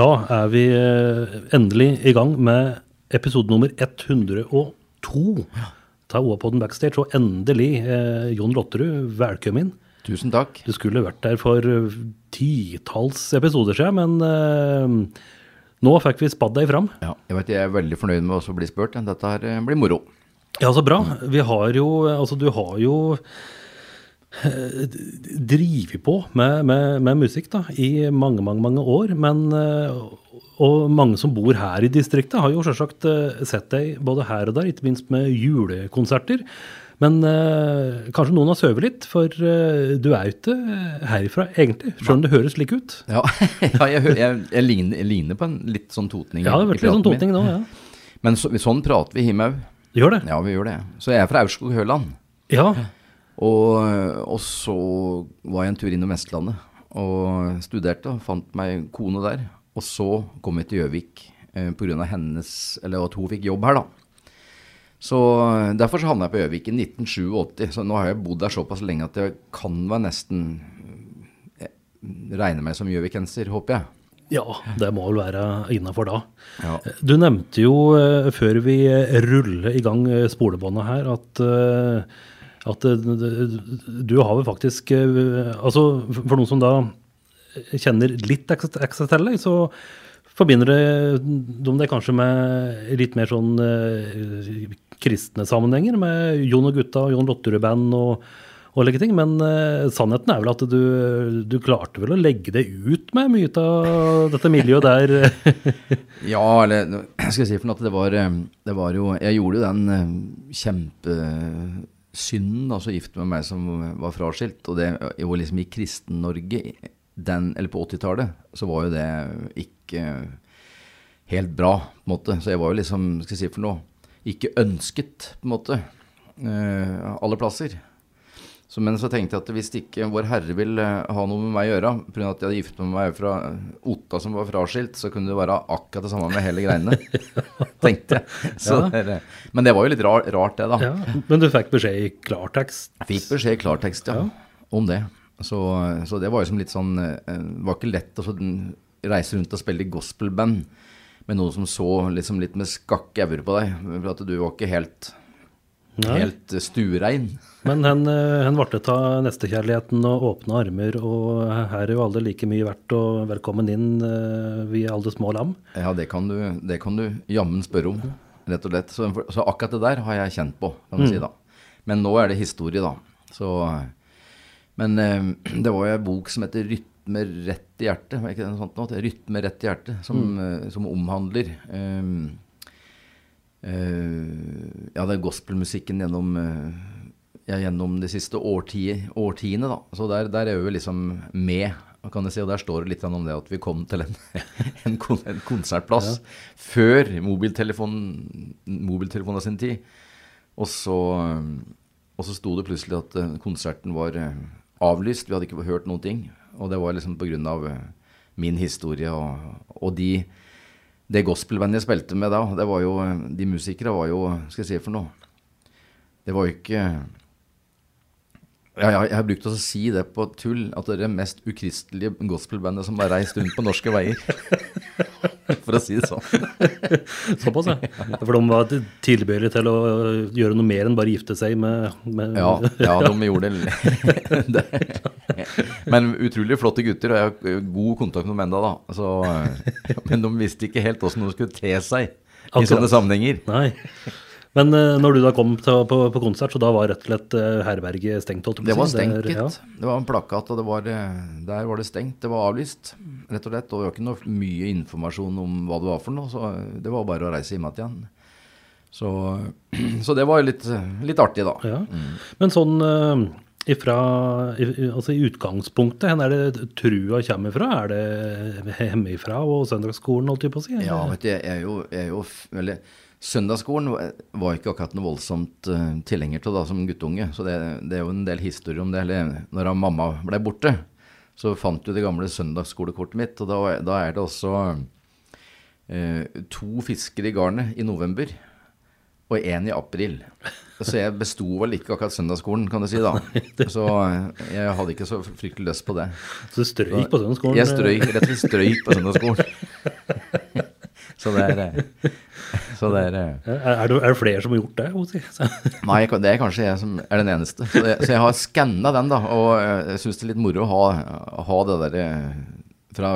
Da er vi eh, endelig i gang med episode nummer 102 ta OA på den backstage. Og endelig, eh, Jon Lotterud, velkommen. Tusen takk. Du skulle vært der for eh, titalls episoder siden, men eh, nå fikk vi spadd deg fram. Ja, jeg vet jeg er veldig fornøyd med å bli spurt. Dette her eh, blir moro. Ja, så bra. Vi har jo Altså, du har jo drevet på med, med, med musikk da, i mange, mange mange år. Men, eh, og mange som bor her i distriktet, har jo selvsagt eh, sett deg både her og der, ikke minst med julekonserter. Men eh, kanskje noen har sovet litt, for eh, du er jo ikke herifra egentlig, selv om det høres slik ut. Ja, ja jeg, jeg, jeg, ligner, jeg ligner på en litt sånn totning. Ja, det har vært litt sånn totning nå, ja. Men så, sånn prater vi i Himhaug. Gjør det? Ja, vi gjør det. Så jeg er fra Aurskog-Høland. Ja. Og, og så var jeg en tur innom Vestlandet og studerte og fant meg kone der. Og så kom jeg til Gjøvik eh, pga. hennes Eller at hun fikk jobb her, da. Så eh, Derfor så havna jeg på Gjøvik i 1987. Så nå har jeg bodd der såpass lenge at jeg kan være nesten eh, regne meg som gjøvikenser, håper jeg. Ja, det må vel være innafor da. Ja. Du nevnte jo eh, før vi eh, ruller i gang eh, spolebåndet her, at, eh, at eh, du har vel faktisk eh, Altså, for noen som da kjenner litt deg, så forbinder de det kanskje med litt mer sånn eh, kristne sammenhenger, med Jon og gutta, Jon Lotterud-band og, og like ting. Men sannheten er vel at du, du klarte vel å legge det ut med mye av dette miljøet der. Ja, eller nå skal jeg si for noe det var, det var jo Jeg gjorde jo den eh, kjempesynden, altså gift med meg som var fraskilt. Og det var liksom i Kristen-Norge, eller på 80-tallet, så var jo det ikke helt bra, på en måte. Så jeg var jo liksom, skal jeg si for noe, ikke ønsket, på en måte, eh, alle plasser. Så, men så tenkte jeg at hvis ikke Vår Herre vil eh, ha noe med meg å gjøre, pga. at jeg hadde giftet meg med fra Otta som var fraskilt, så kunne det være akkurat det samme med hele greiene. tenkte jeg. Så, Ja. Men det var jo litt rar, rart, det, da. Ja, men du fikk beskjed i klartekst. Jeg fikk beskjed i klartekst, ja, om det. Så, så det var jo som litt sånn eh, Det var ikke lett å reise rundt og spille i gospelband med noen som så liksom litt med skakke øyne på deg. For at du var ikke helt, Nei. helt sturein. stuerein. Men hen, eh, hen ble av nestekjærligheten og åpne armer, og her er jo alle like mye verdt, og velkommen inn, eh, vi er alle små lam. Ja, det kan du, det kan du jammen spørre om, rett og slett. Så, så akkurat det der har jeg kjent på, kan du si da. Men nå er det historie, da. Så, men eh, det var jo en bok som heter 'Rytme rett i hjertet', var ikke det noe sånt er 'Rytme rett i hjertet', som, mm. som omhandler eh, eh, ja, det er gospelmusikken gjennom, eh, ja, gjennom de siste årti, årtiene, da. Så der, der er vi liksom med, kan jeg si, og der står det litt om det at vi kom til en, en, kon, en konsertplass før mobiltelefonen mobiltelefonen av sin tid. Og så, og så sto det plutselig at eh, konserten var eh, avlyst, vi hadde ikke hørt noen ting. Og det var liksom eh, min historie og, og de det gospelbandet jeg spilte med da, det var jo, de musikere var jo, skal jeg si for noe, det var jo ikke, ja, ja, jeg har brukt å si det på tull, at det er det mest ukristelige gospelbandet som har reist rundt på norske veier. For å si det sånn. Såpass, ja. For de var tilbøyelige til å gjøre noe mer enn bare gifte seg med, med Ja, ja de gjorde det. det. Men utrolig flotte gutter, og jeg har god kontakt med dem ennå, da. Så, men de visste ikke helt hvordan de skulle te seg i Akkurat. sånne sammenhenger. Nei. Men eh, når du da kom til, på, på konsert, så da var rett og slett eh, herberget stengt? holdt Det var stengt, Der, ja. Det var en plakat, og det var, eh, der var det stengt. Det var avlyst, rett og slett. Og det var ikke noe mye informasjon om hva det var for noe, så det var bare å reise hjem igjen. Så, så det var litt, litt artig, da. Ja. Men sånn ifra, altså i utgangspunktet, hvor er det trua kommer fra? Er det hjemmefra og søndagsskolen, holdt jeg på å si? Ja, vet du, jeg er jo, jeg er jo eller, Søndagsskolen var- ikke akkurat noe voldsomt eh, tilhenger til da som guttunge, så det, det er jo en del historier om det. Eller når mamma ble borte, så fant du det gamle søndagsskolekortet mitt, og da, da er det også eh, to fisker i garnet i november. og én i april. Så jeg besto vel ikke akkurat søndagsskolen, kan du si, da. Så eh, jeg hadde ikke så fryktelig lyst på det. Så du strøyk på søndagsskolen? Jeg strøyk, rett og slett strøyk på søndagsskolen. Så det er eh, så det er, er, er, det, er det flere som har gjort det? Si? Nei, det er kanskje jeg som er den eneste. Så, det, så jeg har skanna den, da. Og jeg syns det er litt moro å ha, ha det derre fra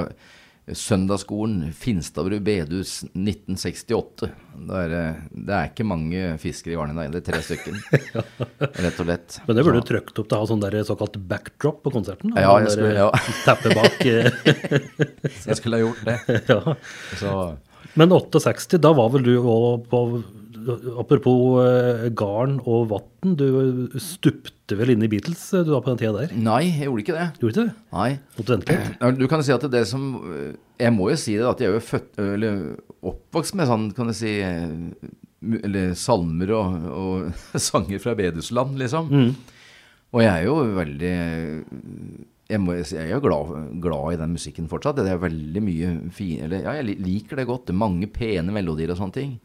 Søndagsskolen, Finstadbru bedehus 1968. Det er, det er, ikke mange fiskere i Arne, det er tre stykker. Rett og lett. Men det burde du trykt opp til å ha sånn der såkalt backdrop på konserten? Da. Ja, jeg skulle, ja. Teppe bak. jeg skulle ha gjort det. Ja. Så. Men 68, da var vel du òg på Apropos uh, garn og vann, du stupte vel inn i Beatles du var på den tida der? Nei, jeg gjorde ikke det. Gjorde ikke det? Nei. Måtte vente litt? Du kan jo si at det som Jeg må jo si det, at jeg er jo født, eller oppvokst med sånn, kan du si Eller salmer og, og sanger fra bedehusland, liksom. Mm. Og jeg er jo veldig jeg, må, jeg er glad, glad, i den musikken fortsatt. Det er veldig mye fin, eller, ja, Jeg liker det godt. Det er mange pene melodier og sånne ting.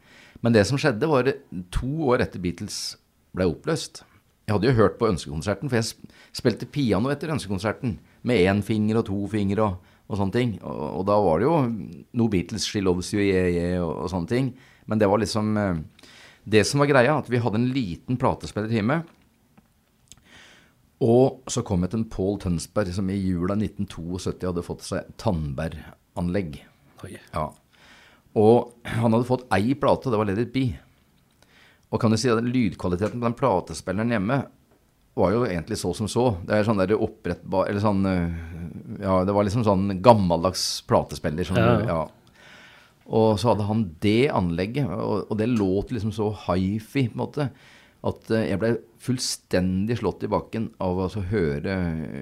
Men det som skjedde, var to år etter Beatles ble oppløst. Jeg hadde jo hørt på ønskekonserten, for jeg spilte piano etter ønskekonserten. Med én finger og to fingre og, og sånne ting. Og, og, da var det jo noe Beatles, She Loves You, Yeah, Yeah og, og, sånne ting. Men det var liksom eh, Det som var greia, at vi hadde en liten platespiller hjemme. Og så kom et en Paul Tønsberg som i jula 1972 hadde fått seg Tandberg-anlegg. Ja. Og han hadde fått ei plate, det var Let It Be. Og kan du si at lydkvaliteten på den platespilleren hjemme var jo egentlig så som så. Det er sånn der opprettbar Eller sånn Ja, det var liksom sånn gammeldags platespiller. Sånn, ja. ja. Og så hadde han det anlegget, og, og det låt liksom så hifi, på en måte, at jeg ble fullstendig slått i bakken av å høre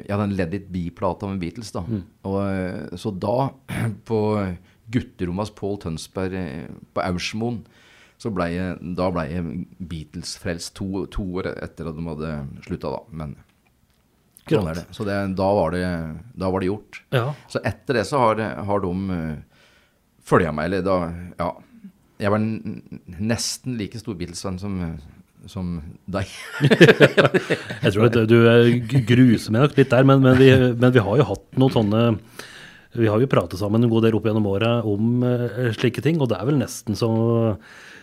Ja, den Let It Be-plata med Beatles, da. Mm. Og, så da, på gutterommet hos Paul Tønsberg på Aursmoen, så ble jeg, da ble jeg Beatles-frelst to, to, år etter at de hadde slutta, da. Men sånn er det. Så det, da, var det, da, var det, gjort. Ja. Så etter det så har, har de følga meg, eller da Ja. Jeg var nesten like stor Beatles-venn som, som deg. jeg tror at du gruser meg nok litt der, men, men, vi, men vi har jo hatt noen sånne vi har jo pratet sammen en god del opp gjennom året om uh, slike ting, og det er vel nesten så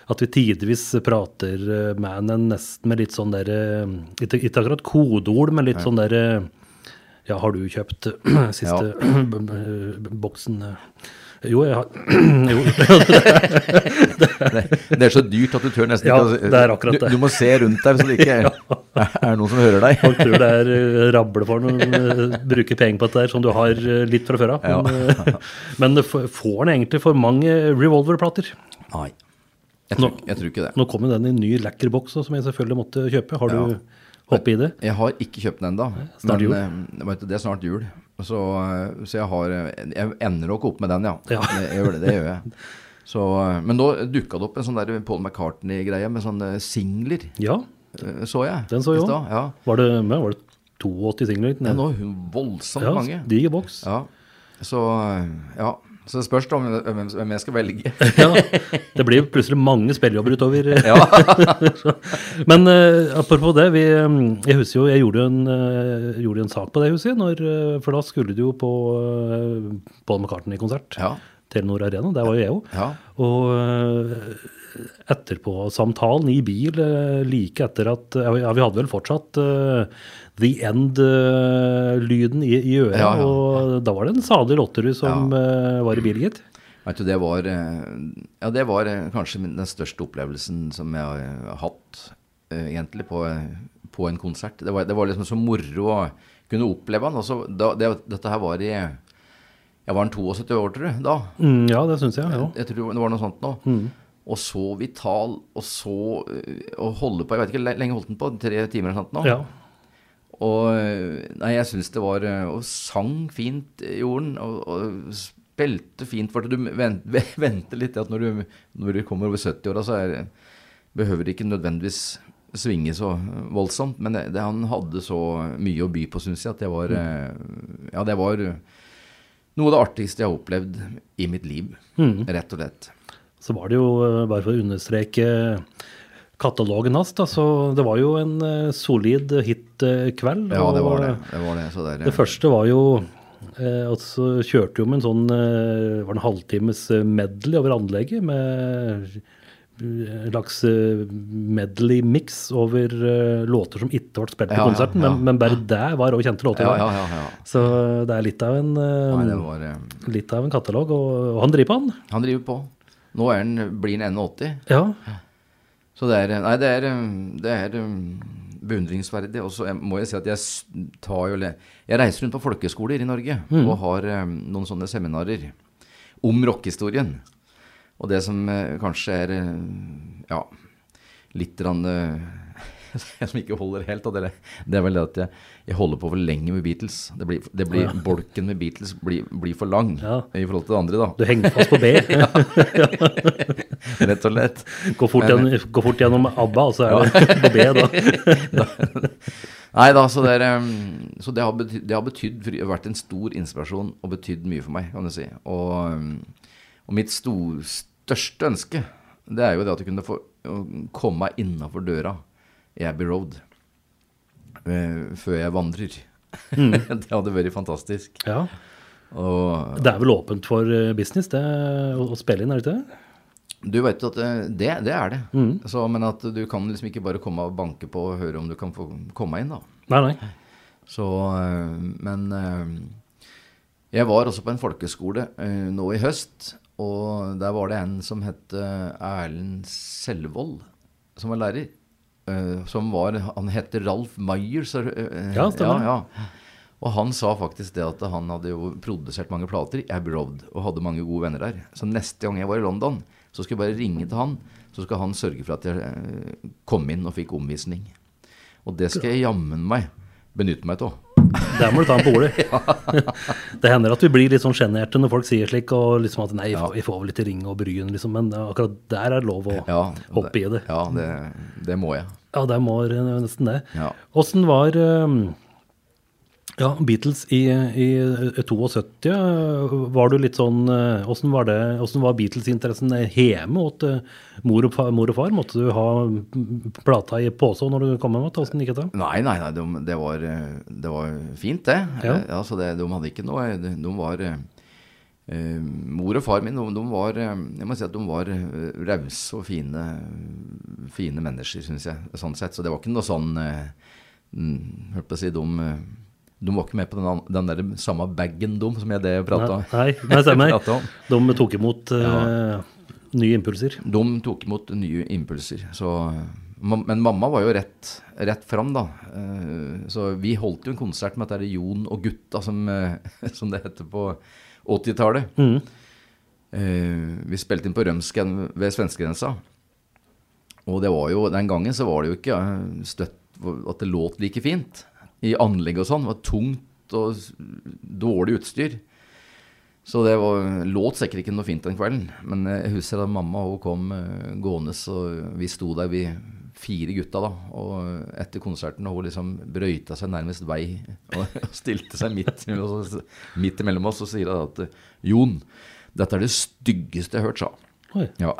at vi tidvis prater uh, med en nesten med litt sånn der uh, ikke, ikke, akkurat kodeord, men litt sånn der Ja, har du kjøpt siste ja. boksen? Jo, jeg har jo. det, det, er så dyrt at du tør nesten ja, ikke det er akkurat det. Du, du, må se rundt deg så det ikke ja. er noen som hører deg. Folk tror det er uh, rable for når de bruker penger på dette som du har litt fra før av. Men, men får den egentlig for mange revolverplater? Nei. Jeg tror, jeg tror, ikke det. Nå kommer den i en ny lekker boks som jeg selvfølgelig måtte kjøpe. Har du hoppet i det? Jeg har ikke kjøpt den ennå. Det er snart jul. Så, så, jeg har Jeg ender nok opp med den, ja. ja. Det, jeg gjør det, det gjør jeg. Så, men nå dukka det opp en sånn der Paul McCartney-greie med sånne singler. Ja. Så jeg. Den så jeg òg. Ja. Var, det, var det 82 singler? Ja, nå, voldsomt ja, mange. Diger boks. Ja. Så ja. Så det spørs om hvem jeg skal velge. ja, Det blir plutselig mange spillejobber utover. Men uh, apropos det, vi, jeg husker jo jeg gjorde en, uh, gjorde en sak på det, husker når, uh, for da skulle du jo på uh, Paul McCartney-konsert. Ja. Telenor Arena, der var jo jeg òg. Ja. Og etterpå-samtalen i bil like etter at Ja, vi hadde vel fortsatt The End-lyden i, i, øret. Ja, ja. Og da var det en salig Lotterud som uh, var i bil, gitt. Vet du, det var, ja, det var kanskje den største opplevelsen som jeg har hatt, uh, egentlig, på, på, en konsert. Det var, det var, liksom så moro å kunne oppleve den. Altså, da, det, dette her var i Jeg var en 72 år, tror jeg, da. Mm, ja, det syns jeg. Ja. Jeg, jeg, tror det var noe sånt nå. Mm. Og så vital, og så Å holde på Jeg vet ikke, lenge holdt den på? Tre timer eller sånt nå? Ja. Og nei, jeg syns det var Og sang fint, i jorden. Og, og, spilte fint. For du venter, venter litt at når du, når du kommer over 70-åra, så er, behøver det ikke nødvendigvis svinge så voldsomt. Men det, det, han hadde så mye å by på, syns jeg, at det var mm. Ja, det var noe av det artigste jeg har opplevd i mitt liv. Mm. Rett og slett. Så var det jo, bare for å understreke katalogen hans. da, Så det var jo en solid solid hitkveld. Ja, det var det. Det, var det, så der, Det første var jo eh, at så kjørte jo med en sånn eh, var det en halvtimes eh, medley over anlegget med eh, slags eh, medley-mix over eh, låter som ikke ble spilt på Ja, ja, konserten, ja. Men, men bare det var òg kjente låter. ja, ja, ja, ja. Så det er litt av en, eh, Nei, var eh, litt av en katalog, og, og han driver på han. Han driver på. Nå er han, blir han 81. Ja, Så det er Nei, det er, det er beundringsverdig. Og så må jeg si at jeg tar jo Jeg reiser rundt på folkeskoler i Norge og har um, noen sånne seminarer om rockehistorien. Og det som eh, kanskje er eh, ja, litt rann, eh, som ikke holder helt, det, det er vel det at jeg, jeg holder på for lenge med Beatles. Det blir, det blir, Bolken med Beatles blir, blir for lang Ja. i forhold til det andre, da. du henger fast på B. Rett og slett. Gå fort, gjennom, gå fort gjennom ABBA, og så er det på B, da. Nei da, så det, er, så det har betydd, det har betydd vært en stor inspirasjon og betydd mye for meg, kan du si. Og, og mitt stor, største ønske, det er jo det at jeg kunne få komme meg innafor døra i Abbey Road uh, før jeg vandrer. det hadde vært fantastisk. Ja. Og Det er vel åpent for eh, business, det, å å spille inn, er det ikke det? du vet at eh, det, det er det. Så, men at du kan liksom ikke bare komme og banke på og høre om du kan få komme inn, da. Nei, nei. Så, men jeg var også på en folkeskole nå i høst, og der var det en som het Erlend Selvold, som var lærer. Øh, som var, han heter Ralf Meyer. Så, øh, Ja, stemmer. Ja, ja. Og han sa faktisk det at han hadde jo produsert mange plater i Abbey Road, og hadde mange gode venner der. Så neste gang jeg var i London, så skulle jeg bare ringe til han, så skal han sørge for at jeg øh, kom inn og fikk omvisning. Og det skal jeg jammen meg benytte meg av. Der må du ta den på ordet. det hender at vi blir litt sånn sjenerte når folk sier slik, og liksom at nei, vi får vel ikke ringe og bryen, liksom, men akkurat der er det lov å Ja, hoppe i det. Ja, det, det må jeg. Ja, der må nesten det. Åssen var eh, ja, Beatles i, i 72? eh, Var du litt sånn eh, Åssen var, det, hvordan var Beatles-interessen hjemme eh, mor mor og far? Måtte du ha mm, plata i pose når du kom hjem? Åssen gikk det? Nei, nei, nei, de, det, var, eh, det var fint, det. Ja. Ja. så det, de hadde ikke noe De, de var eh, eh, Mor og far min, de, de var eh, Jeg må si at de var eh, rause og fine, fine mennesker, syns jeg. Sånn sett. Så det var ikke noe sånn uh, Hørte på å si, de eh, de var ikke med på den, den der samme bagen, de, som jeg det prata Nei, nei, stemmer. om. De tok imot eh, nye impulser. De tok imot nye impulser. Så, men mamma var jo rett, rett fram, da. Eh, Så vi holdt jo en konsert med dette Jon og gutta, som, eh, som det heter på 80-tallet. Mm. Vi spilte inn på Rømsken ved svenskegrensa. Og det var jo, den gangen så var det jo ikke støtt at det låt like fint. I anlegg og sånn. Det var tungt og dårlig utstyr. Så det var, låt sikkert ikke noe fint den kvelden. Men eh, jeg husker da mamma hun kom uh, gående, så vi sto der, vi fire gutta, da. Og etter konserten, og hun liksom brøyta seg nærmest vei og stilte seg midt, midt imellom oss og sier da at Jon, dette er det styggeste jeg har hørt, sa hun. Ja.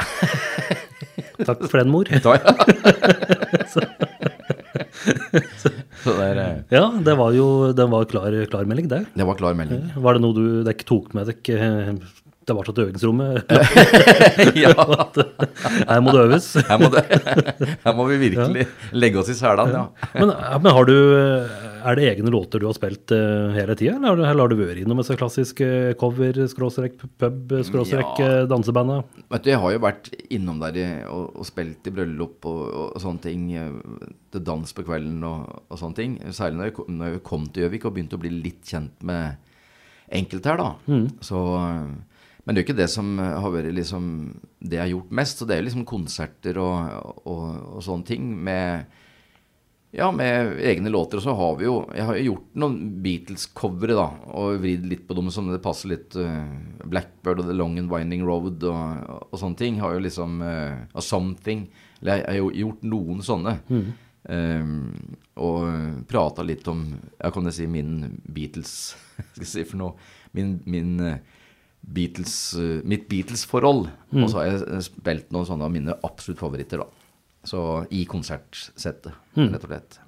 takk for den, mor. Da, ja. så det, er, eh, Ja, det var jo det var klar, klar melding, det. det var klar melding. Var det noe du dere tok med dere Det var til øvingsrommet? ja, her må det øves? her må, det, her må vi virkelig legge oss i selene, ja. Men, men har du, er det egne låter du har spilt eh, hele tida, eller har du- eller har du vært innom et klassisk cover, skråstrek, pub, skråstrek, Ja. dansebandet? dansebanda? Vet du, jeg har jo vært innom der i, og, og spilt i bryllup og, og sånne ting. eh, Til dans på kvelden og, og sånne ting. Særlig når jeg, kom- når jeg kom til Gjøvik og begynte å bli litt kjent med enkelte her, da. Så, eh, men det er jo ikke det som eh, har vært liksom det jeg har gjort mest. Så det er jo liksom konserter og, og, og sånne ting med ja, med egne låter. Og så har vi jo Jeg har jo gjort noen Beatles-covere, da. Og vridd litt på dem som det passer litt. Uh, Blackbird og The Long and Winding Road og, og sånne ting. Har jo liksom uh, Something. Eller jeg har jo gjort noen sånne. Eh, og prata litt om Ja, kan jeg si min Beatles Skal jeg si for noe Min, min eh, Beatles eh, Mitt Beatles-forhold. Og så har jeg spilt noen sånne av mine absolutt favoritter, da. Så i konsertsettet, rett og slett.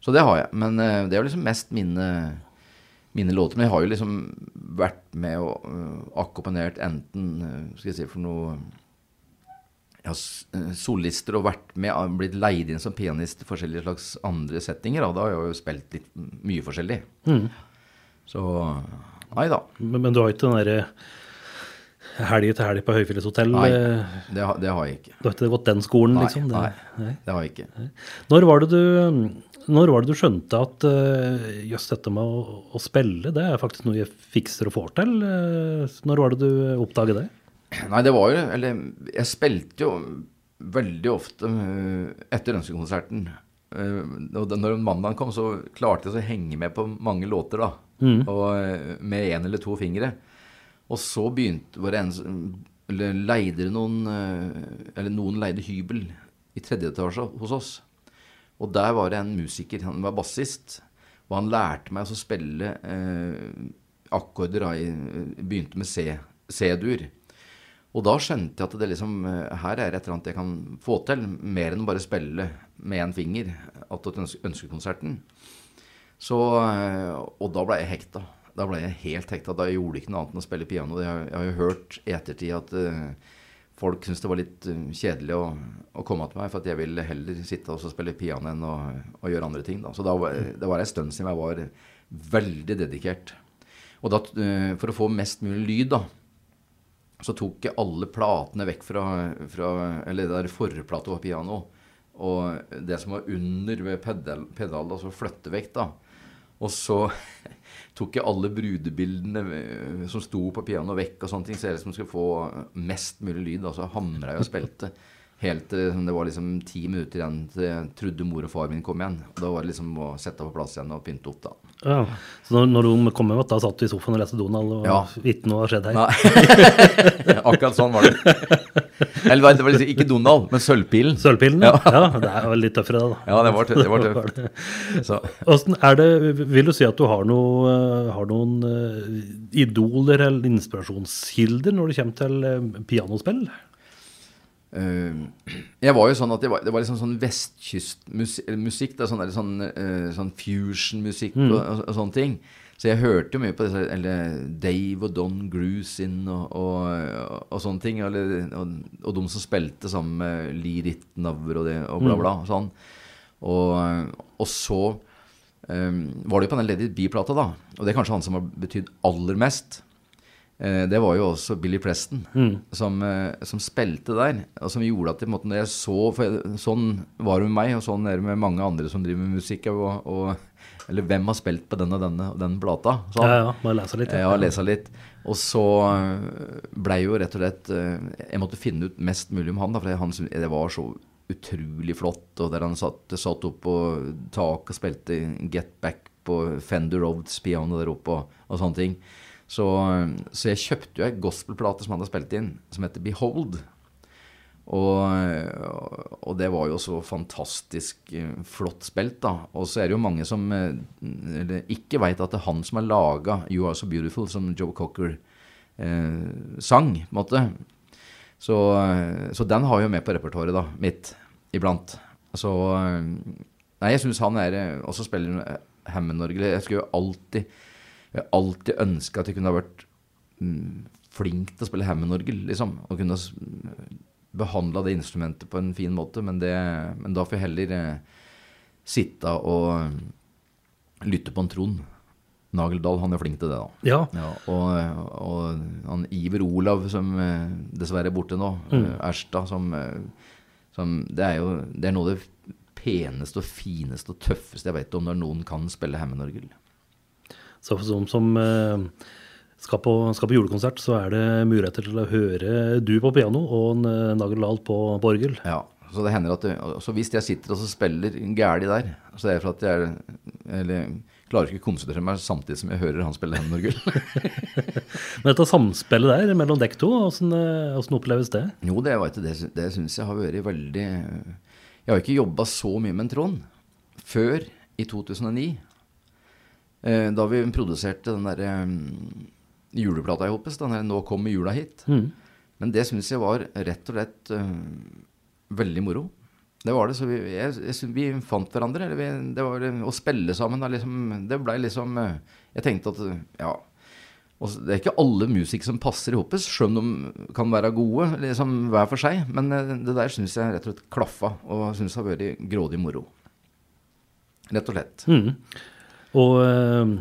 Så det har jeg. Men eh, det er jo liksom mest mine, mine låter. Men jeg har jo liksom vært med og uh, akkompagnert enten Skal jeg si for noe ja, s- eh, solister og vært med, blitt leid inn som pianist i forskjellige slags andre settinger. Og da har jeg jo spilt litt mye forskjellig. Så nei da. Men, men du har ikke den derre helg til helg på Høyfjellshotell? Nei, eh, det, har- det har jeg ikke. Du har ikke gått den skolen, Nei, liksom? Det- nei, det har jeg ikke. Når var det du, når var det du skjønte at eh, jøss, dette med å, å spille, det er faktisk noe jeg fikser og får til? Eh, Når var det du oppdaget det? Nei, det var jo Eller jeg spilte jo veldig ofte etter ønskekonserten. Når mandagen kom, så klarte jeg å henge med på mange låter, da. Og øh, med én eller to fingre. Og så begynte var det en leide noen øh, Eller noen leide hybel i tredje etasje hos oss. Og der var det en musiker, han var bassist. Og han lærte meg å spille eh, akkorder. Begynte med C-dur. Og da skjønte jeg at det liksom, eh, her er et eller annet jeg kan få til, mer enn bare spille med én finger attåt ønske, ønskekonserten. Så, eh, og da ble jeg hekta. Da ble jeg helt hekta. Da jeg gjorde ikke noe annet enn å spille piano. Jeg, jeg har jo hørt i ettertid at uh, folk syntes det var litt eh, kjedelig å, å komme til meg, for at jeg ville heller sitte og spille piano enn å, å gjøre andre ting. Da. Så da, det var en stund siden jeg var veldig dedikert. Og da, uh, for å få mest mulig lyd, da, så tok jeg alle platene vekk fra, fra Eller det der forplata var piano. Og det som var under ved pedal, pedal altså flytte vekk, da. Og så tok jeg alle brudebildene eh, som sto på pianoet vekk, og sånne ting, så jeg liksom skulle få mest mulig lyd. og Så hamra jeg og spilte helt til det var liksom ti minutter igjen til jeg trodde mor og far min kom igjen. Og da var det liksom å sette på plass igjen og pynte opp, da. Ja. Så når, de kom hjem, da satt du i sofaen og leste Donald og Ja. ikke noe har skjedd her? Nei. Akkurat sånn var det. Eller det var liksom ikke Donald, men Sølvpilen. Sølvpilen, Ja. ja. Det er jo litt tøffere, da. Ja, det var tøft. Det var tøft. Så, Hvordan er det, Vil du si at du har, noe, eh, har noen eh, idoler eller inspirasjonskilder når det kommer til eh, pianospill? Eh, jeg var jo sånn at det var, det var liksom sånn vestkystmusikk. Sånn, sånn, eh, sånn fusion-musikk og, og, og sånne ting. Så jeg hørte jo mye på disse, eller Dave og Don Grusin og, og, og, sånne ting. Eller, og, de som spilte sammen med Lee Rittnaver og, det, og bla, bla. Og Sånn. Og, og så um, var det jo på den Lady B-plata, da. Og det er kanskje han som har betydd aller mest. Eh, det var jo også Billy Preston som, eh, som spilte der. Og som gjorde at i måten jeg så for Sånn var det med meg, og sånn er det med mange andre som driver med musikk. Og, og, eller hvem har spilt på den og denne og den plata? Sånn. Ja, ja, jeg lese litt. Ja, lesa litt. Og så blei jo rett og slett eh, Jeg måtte finne ut mest mulig om han, da, for han, det var så utrolig flott. Og der han satt, satt opp på taket og spilte Get Back på Fender Roads piano der oppe og, og sånne ting. Så, så jeg kjøpte jo ei gospelplate som han hadde spilt inn, som heter Behold. Og, og det var jo så fantastisk eh, flott spilt, da. Og så er det jo mange som eh, ikke veit at det er han som har laga 'You Are So Beautiful', som Joe Cocker eh, sang, på en måte. Så, så den har jo med på repertoaret da, mitt iblant. Så eh, Nei, jeg syns han er Og så spiller han Hammond-orgel. Jeg skulle jo alltid Jeg har alltid ønska at jeg kunne ha vært mm, flink til å spille Hammond-orgel, liksom. Og kunne s- behandla det instrumentet på en fin måte. Men, det, men da får jeg heller eh, sitte og eh, lytte på en Trond. Nageldal, han er flink til det, da. Ja. Ja, og, og han Iver Olav, som eh, dessverre er borte nå, eh, Erstad, som, eh, som Det er jo det er noe av det peneste og fineste og tøffeste jeg vet om når noen kan spille Hammond-orgel. Så for sånn som eh, skal på, skal på julekonsert, så er det muligheter til å høre du på piano og eh, Nagel Dahl på, på orgel. Ja, så det hender at du, så hvis jeg sitter og så spiller gæli der, så er det for at jeg er, eller, klarer ikke å konsentrere meg samtidig som jeg hører han spille den orgel. Men dette samspillet der mellom dekk to, hvordan, eh, hvordan oppleves det? Jo, det, vet du, det, det syns jeg har vært veldig Jeg har ikke jobba så mye med en Trond før i 2009. Eh, da vi produserte den derre um, juleplata i Hoppes, den der 'Nå kommer jula hit'. Men det syns jeg var rett og slett eh, veldig moro. Det var det. Så vi, jeg, jeg, vi fant hverandre. Eller vi, det var å spille sammen. Da, liksom, det blei liksom eh, Jeg tenkte at ja og Det er ikke alle musikere som passer i Hoppes, selv om de kan være gode liksom hver for seg. Men eh, det der syns jeg rett og slett klaffa, og syns det har vært grådig moro. Rett og slett. Mm. Og eh,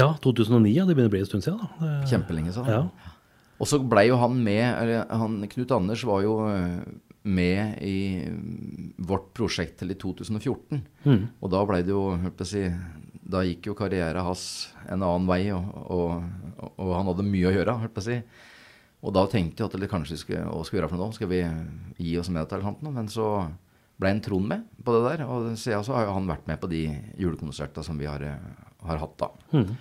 ja, 2009, ja, det begynner å bli en stund siden. da. Det- Kjempelenge siden. Ja. Og så blei jo han med eller han, Knut Anders var jo eh, med i mm, vårt prosjekt til i 2014. Mm. Og da blei det jo, hørte jeg si Da gikk jo karrieren hans en annen vei, og, og, og han hadde mye å gjøre, Hørte jeg si. Og da tenkte jeg at eller kanskje vi skulle, hva skal vi gjøre for noe? Skal vi gi oss med til noe? Men så ble en Trond med på det der. Og siden så har jo han vært med på de julekonsertene som vi har, eh, har hatt da. Mm.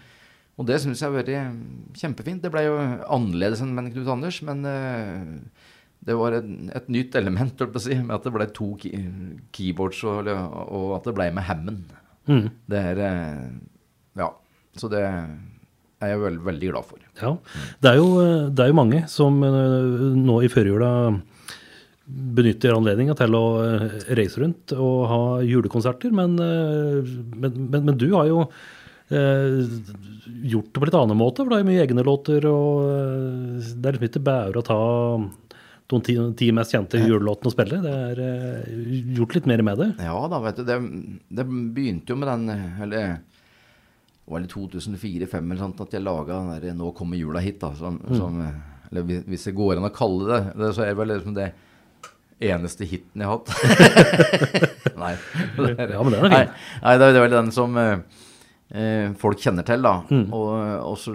Og det syns jeg har vært kjempefint. Det ble jo annerledes enn med Knut Anders, men uh, det var et, et nytt element, holdt på å si, med at det ble to key, keyboards, og, og at det ble med Hammond. Mm. Det er uh, Ja. Så det er jeg veld, veldig glad for. Ja. Det er, jo, det er jo mange som nå i førjula benytter anledninga til å eh, reise rundt og ha julekonserter, men, eh, men, men, men du har jo eh, gjort det på litt annen måte, for det er jo mye egne låter, og eh, det er liksom ikke bare å ta de ti, ti mest kjente julelåtene og spille. Det er eh, gjort litt mer med det. Ja da, vet du. Det, det begynte jo med den Eller det var i 2004-2005 eller sånt at jeg laga den der 'Nå kommer jula hit', da. Som, som, eller hvis- hvis det går an å kalle det det, så er det vel liksom det eneste hiten jeg har hatt. nei. er- Ja, men den er fin. Nei, nei, det er vel den som eh, eh, folk kjenner til, da. Mm. Og, og så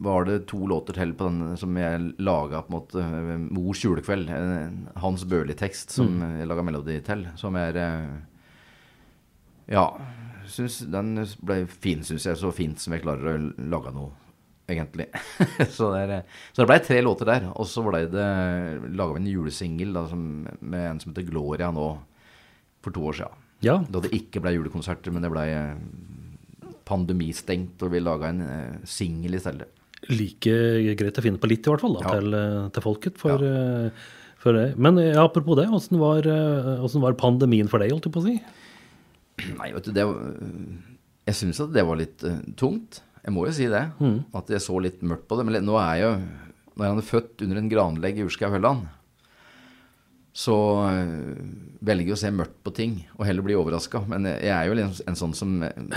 var det to låter til på den som jeg laga på en måte eh, 'Mors julekveld'. Hans Børli-tekst som Mm. jeg laga melodi til. Som er eh, Ja, Synes, den ble fin, syns jeg. Så fint som jeg klarer å lage noe, egentlig. så, det eh, så det ble tre låter der. Og så ble det laga vi en julesingel med en som heter 'Gloria' nå, for to år sia. Ja, Da det ikke ble julekonserter, men det ble eh, pandemistengt, og vi laga en uh, singel i stedet. like greit å finne på litt, i hvert fall, da, Ja. til, eh, til folket. For, Ja. for det. Men ja, apropos det, åssen var, eh, hvordan var pandemien for deg, holdt jeg på å si? Nei, vet du, det Jeg syns at det var litt uh, tungt. Jeg må jo si det. At jeg så litt mørkt på det. Men nå er jeg jo han er født under en granlegg i Urskau Hølland, så eh, velger jeg å se mørkt på ting og heller bli overraska. Men jeg jeg er jo en, en sånn som eh,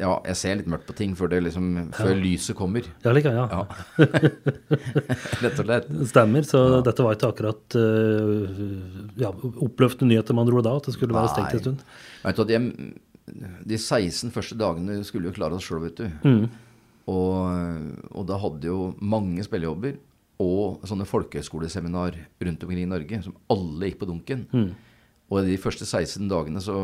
Ja, jeg ser litt mørkt på ting før, det liksom, før lyset kommer. Ja, like, ja. Ja. Rett og slett. Stemmer. Så dette var ikke akkurat uh, ja, oppløftende nyheter man dro da, at det skulle være stengt en stund. Vet du at jeg, De 16 første dagene skulle vi jo klare oss sjøl, vet du. Mm. Og, og da hadde jo mange spillejobber og sånne folkehøyskoleseminar rundt omkring i Norge som alle gikk på dunken. Og de første 16 dagene så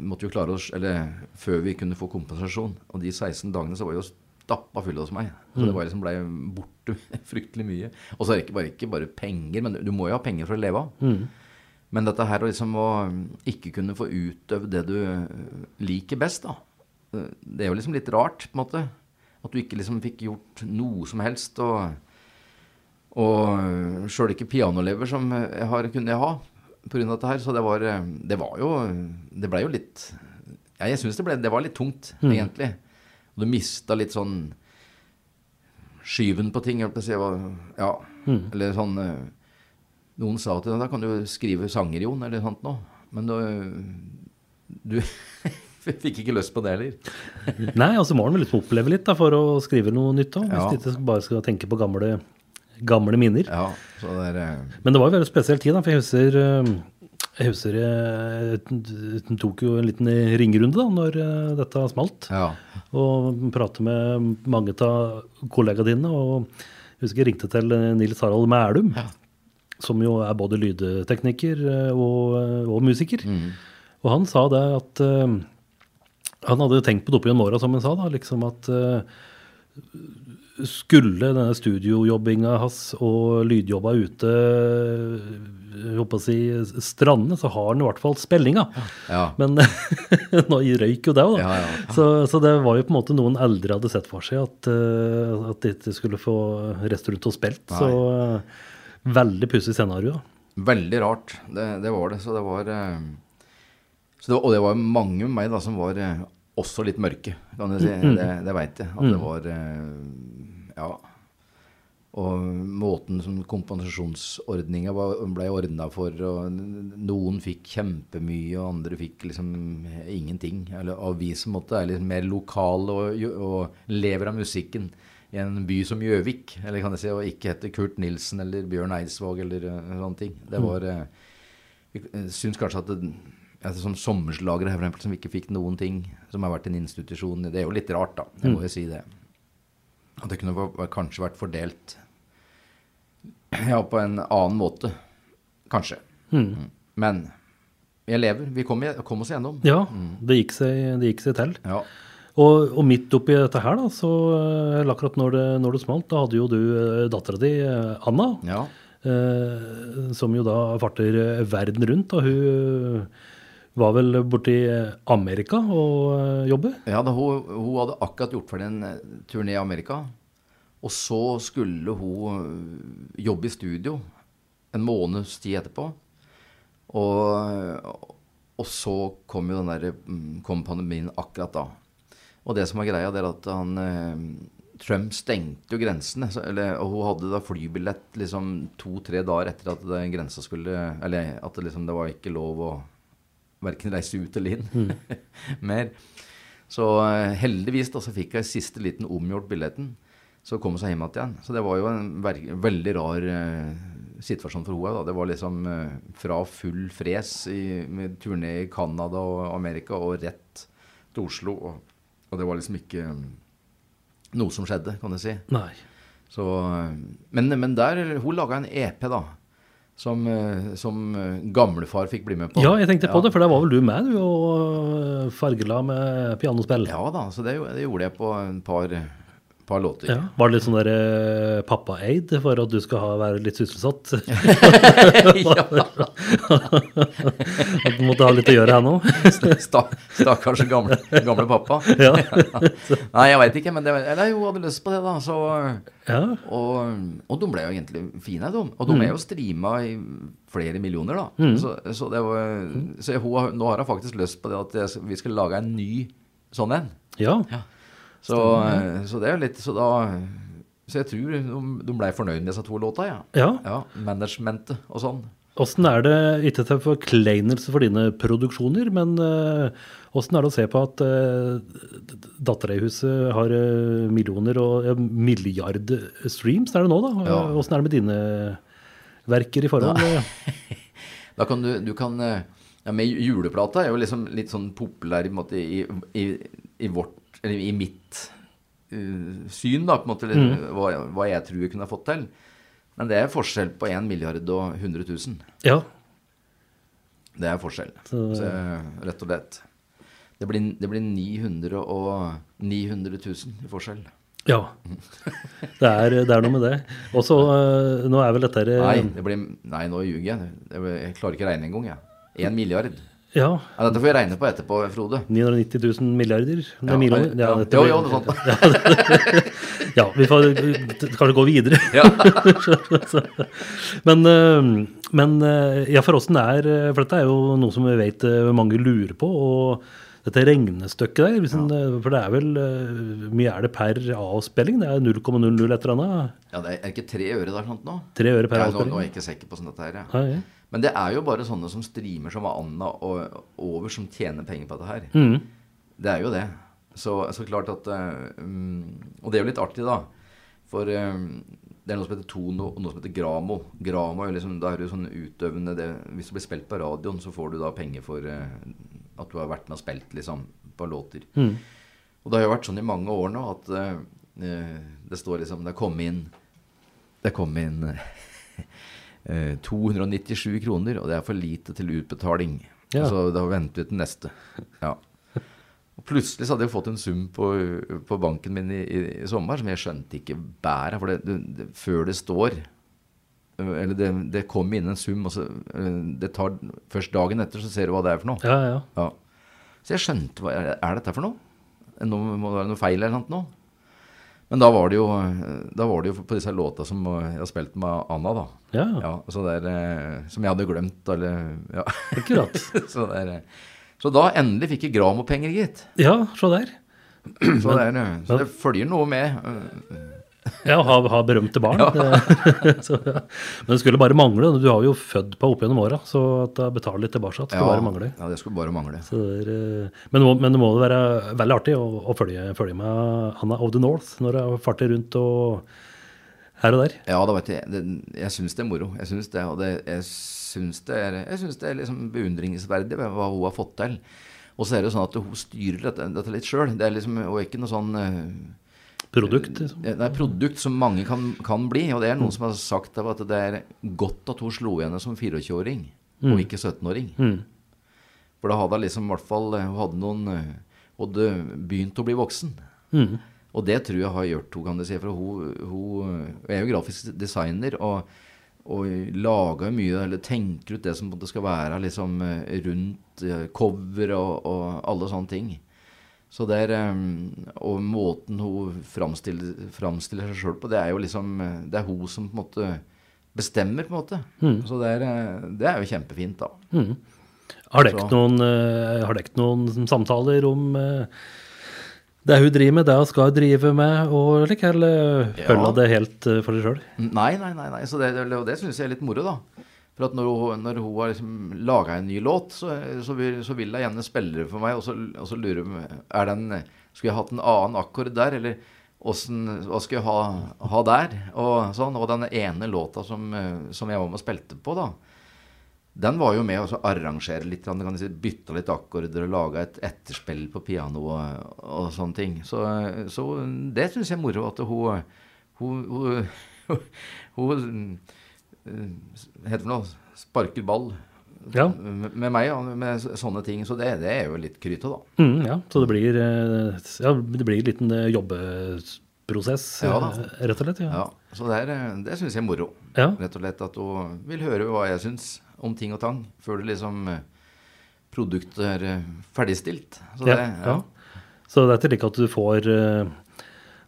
måtte vi klare oss Eller før vi kunne få kompensasjon. Og de 16 dagene så var jo stappa fulle hos meg. Så det var liksom blei borte fryktelig mye. Og så er det ikke bare, ikke bare penger, men du må jo ha penger for å leve av. Men dette her liksom å ikke kunne få utøvd det du liker best, da. Det er jo liksom litt rart, på en måte. At du ikke liksom fikk gjort noe som helst. Og, og sjøl ikke pianolever som jeg har, kunne jeg ha pga. dette her. Så det var, det var jo Det blei jo litt Ja, jeg syns det, ble- det var litt tungt, egentlig. Og du mista litt sånn skyven på ting. holdt jeg på å si, Ja. Mm. Eller sånn eh, Noen sa til deg da kan du skrive sanger, Jon, eller sånt noe. Men du, du fikk ikke lyst på det heller. Nei, altså må man liksom oppleve litt da, for å skrive noe nytt òg. Hvis Ja. du ikke bare skal tenke på gamle, gamle minner. Ja, så det er eh, Men det var jo veldig spesiell tid, da, for jeg husker eh, jeg husker jeg tok jo en liten ringerunde da når eh, dette smalt. Ja. Og pratet med mange av kollegaene dine. Og jeg husker jeg ringte til eh, Nils Harald Mælum, som jo er både lydtekniker eh, og, og musiker. Og han sa det at uh, han hadde tenkt på det oppi morgen, som han sa, da, liksom at uh, skulle denne studiojobbinga hans og lydjobba ute håper si, strandene, så har han i hvert fall spillinga. Ja. Men nå røyk jo det òg, da. Ja, ja. Så, så det var jo på en måte noen eldre hadde sett for seg at, uh, at de ikke skulle få reist rundt og spilt. Så eh, veldig pussig scenario. Veldig rart. Det, det var det. Så det var, eh, så det var Og det var mange med meg da som var eh, også litt mørke, kan du si. Det, det veit jeg. At det var eh, Ja. Og måten som kompensasjonsordninga ble ordna for, og noen fikk kjempemye, og andre fikk liksom ingenting. Eller, og vi som måtte er litt mer lokale og, og lever av musikken i en by som Gjøvik, eller kan jeg si, og ikke heter Kurt Nilsen eller Bjørn Eidsvåg eller eh, sånne ting. Det var Jeg Vi eh, syns kanskje at det, det som sommerslagere her, for eksempel, som ikke fikk noen ting, som har vært en institusjon, det er jo litt rart, da. Jeg må jo si det. At det kunne kanskje vært fordelt ja, på en annen måte. Kanskje. Mm. Men jeg lever. Vi kom, kom oss gjennom. Ja, det gikk seg, det gikk seg til. Ja. Og, og midt oppi dette her, da, så eh, eller akkurat når det, når det smalt, da hadde jo du uh, dattera di, eh, Anna, ja. eh, som jo da farter eh, verden rundt. Og hun eh, var vel borti eh, Amerika og jobber? jobbe? Ja, da, hun, hun hadde akkurat gjort ferdig en eh, turné i Amerika. Og så skulle hun eh, jobbe i studio en måneds tid etterpå. Og, og så kom jo den der, mm, kom pandemien akkurat da. Og det som var greia, det er at han eh, Trump stengte jo grensene. Eller, og hun hadde da flybillett liksom to-tre dager etter at det, grensa skulle Eller at det liksom det var ikke lov å verken reise ut eller inn mer. Så eh, heldigvis da, så fikk jeg siste liten omgjort billetten. Så kom hun seg hjem igjen. Så det var jo en veldig rar eh, situasjon for henne. Da. Det var liksom eh, fra full fres i, med turné i Canada og Amerika og rett til Oslo. Og, og det var liksom ikke eh, noe som skjedde, kan du si. Nei. Så, eh, men, men der, hun laga en EP, da. Som, eh, som eh, gamlefar fikk bli med på. Ja, jeg tenkte på Ja. det, for der var vel du med, du, og fargela med pianospill. Ja da, så det, det gjorde jeg på en par, par låter. Ja. Var det litt sånn der eh, pappa-aid for at du skal ha, være litt sysselsatt? At du måtte ha litt å gjøre her nå? Stakkars gamle, gamle pappa. Ja. Nei, jeg veit ikke, men det, eller hun hadde lyst på det, da. Så, ja. og, og de ble jo egentlig fine, de. Og de Mm. er jo streama i flere millioner, da. Så, så, det var, så hun, nå har hun faktisk lyst på det at jeg, vi skal lage en ny sånn en. ja. Så, så det er jo litt Så da Så jeg tror de, de blei fornøyd med disse to låta, ja. Ja. ja. Managementet og sånn. Åssen er det, ikke til forkleinelse for dine produksjoner, men eh, åssen er det å se på at uh, dattera i huset har eh, millioner og uh, milliard streams? Er det nå, da? Ja. Åssen er det med dine verker i forhold? Da kan du, du kan eh, ja, Med juleplata er jo liksom litt sånn populær i, måte, i, i, i vårt Eller i mitt uh, syn, da, på en måte, eller hva, hva jeg tror jeg kunne ha fått til. Men det er forskjell på 1 milliard og 100 000. Ja. Det er forskjell. Så- Så, rett og slett. Det blir, det blir 900 og 900 000 i forskjell. ja. Det er, det er noe med det. Og så, eh, nå er vel dette eh, Nei, det blir, nei nå ljuger jeg. Jeg klarer ikke å regne engang, jeg. 1 milliard. Ja. Ja, dette får vi regne på etterpå, Frode. 990 000 milliarder? Ja, millioner. ja. dette Jo, jo, noe sånt. Ja, vi får kanskje gå videre. Ja. Men, eh, men eh, ja, for åssen det er eh, For dette er jo noe som vi vet mange lurer på. og dette regnestykket der, liksom, for det er vel mye er det per avspilling? Det er 0,00 et eller annet? Ja, det er ikke tre øre der sånt nå? Tre øre per Ja, nå, nå er jeg ikke sikker på sånn dette her. Ja. Men det er jo bare sånne som streamer som Anna og over som tjener penger på dette her. Mm. Det er jo det. Så, så klart at um, Og det er jo litt artig, da. For um, det er noe som heter Tono og noe som heter Gramo. Gramo er liksom, da er jo sånn utøvende det, Hvis du blir spilt på radioen, så får du da penger for uh, at du har vært med og spilt liksom, på låter. Mm. Og det har jo vært sånn i mange år nå at eh, det står liksom Det er kommet inn Det er kommet inn eh, 297 kroner, og det er for lite til utbetaling. Ja. Så da venter vi til neste. Ja. Og plutselig så hadde jeg fått en sum på, på banken min i, i, i sommer som jeg skjønte ikke bæret. For det, det, det, før det står eh, Eller det, det kom inn en sum, og så eh, det tar Først dagen etter så ser du hva det er for noe. Ja, ja. Ja. Så jeg skjønte hva er dette for noe? Nå må det være noe feil eller noe? Men da var det jo, var det jo på disse låta som jeg har spilt med Anna, da. Ja, Ja, så det er, eh, som jeg hadde glemt, eller ja. akkurat. så, det er, eh, så da endelig fikk jeg Gramo-penger, gitt. Ja, se der. Så, det, er, eh, så det følger noe med. Ja, ha, ha berømte barn. så, ja. Men det skulle bare mangle. Du har jo født på opp gjennom åra, så at jeg betaler litt tilbake skulle bare mangle. ja, det skulle bare mangle. Er, eh, men, må, men det må være veldig artig å, å følge, følge med Anna of the North når hun farter rundt og her og der. Ja, da vet jeg. Det, jeg syns det er moro. Jeg syns det, det, jeg syns det er, jeg det er liksom beundringsverdig hva hun har fått til. Og så er det jo sånn at hun styrer dette, dette litt sjøl. Det er liksom, og ikke noe sånn eh, Produkt, liksom. Det er produkt som mange kan, kan bli. Og det er noen som har sagt at det er godt at hun slo henne som 24-åring, og ikke 17-åring. Mm. For da hadde hun liksom i hvert fall Hun hadde noen eh, hadde begynt å bli voksen. Mm. Og det tror jeg har gjort henne, kan du si. For hun, hun er jo grafisk designer og, og lager mye, eller tenker ut det som det skal være liksom eh, rundt eh, cover og, og alle sånne ting. Så det er, eh, Og måten hun framstiller, framstiller seg sjøl på, det er jo liksom Det er hun som på en måte bestemmer, på en måte. Så det er, eh, det er jo kjempefint, da. Mm. Har dere noen, eh, noen samtaler om eh, det hun driver med, det hun skal drive med, og like, eller Ja. følger det helt for seg sjøl? Nei, nei, nei. nei. Så det, og det syns jeg er litt moro, da. For at når hun, når hun har liksom laga en ny låt, så, så, vil, så vil hun gjerne spille det for meg, og så, og så lurer hun er den, Skulle jeg hatt en annen akkord der, eller åssen, hva skulle jeg ha, ha der? Og sånn. Og den ene låta som, som jeg var med og spilte på, da, den var jo med å arrangere litt, kan si, bytta litt akkorder og laga et etterspill på piano og, og sånne ting. Så, så det syns jeg er moro. At hun, hun, hun, hun, heter det noe, sparker ball Ja. med meg med sånne ting. Så det, det er jo litt krytet, da. Mm, ja, så det blir, eh, ja, det blir en liten eh, jobbeprosess, Ja eh, rett og slett. Ja. Ja, så det, er, det syns jeg er moro. Rett og slett at hun vil høre hva jeg syns om ting og tang, før det liksom eh, produktet er eh, ferdigstilt. Så det, ja. Så det er ikke slik at du får eh,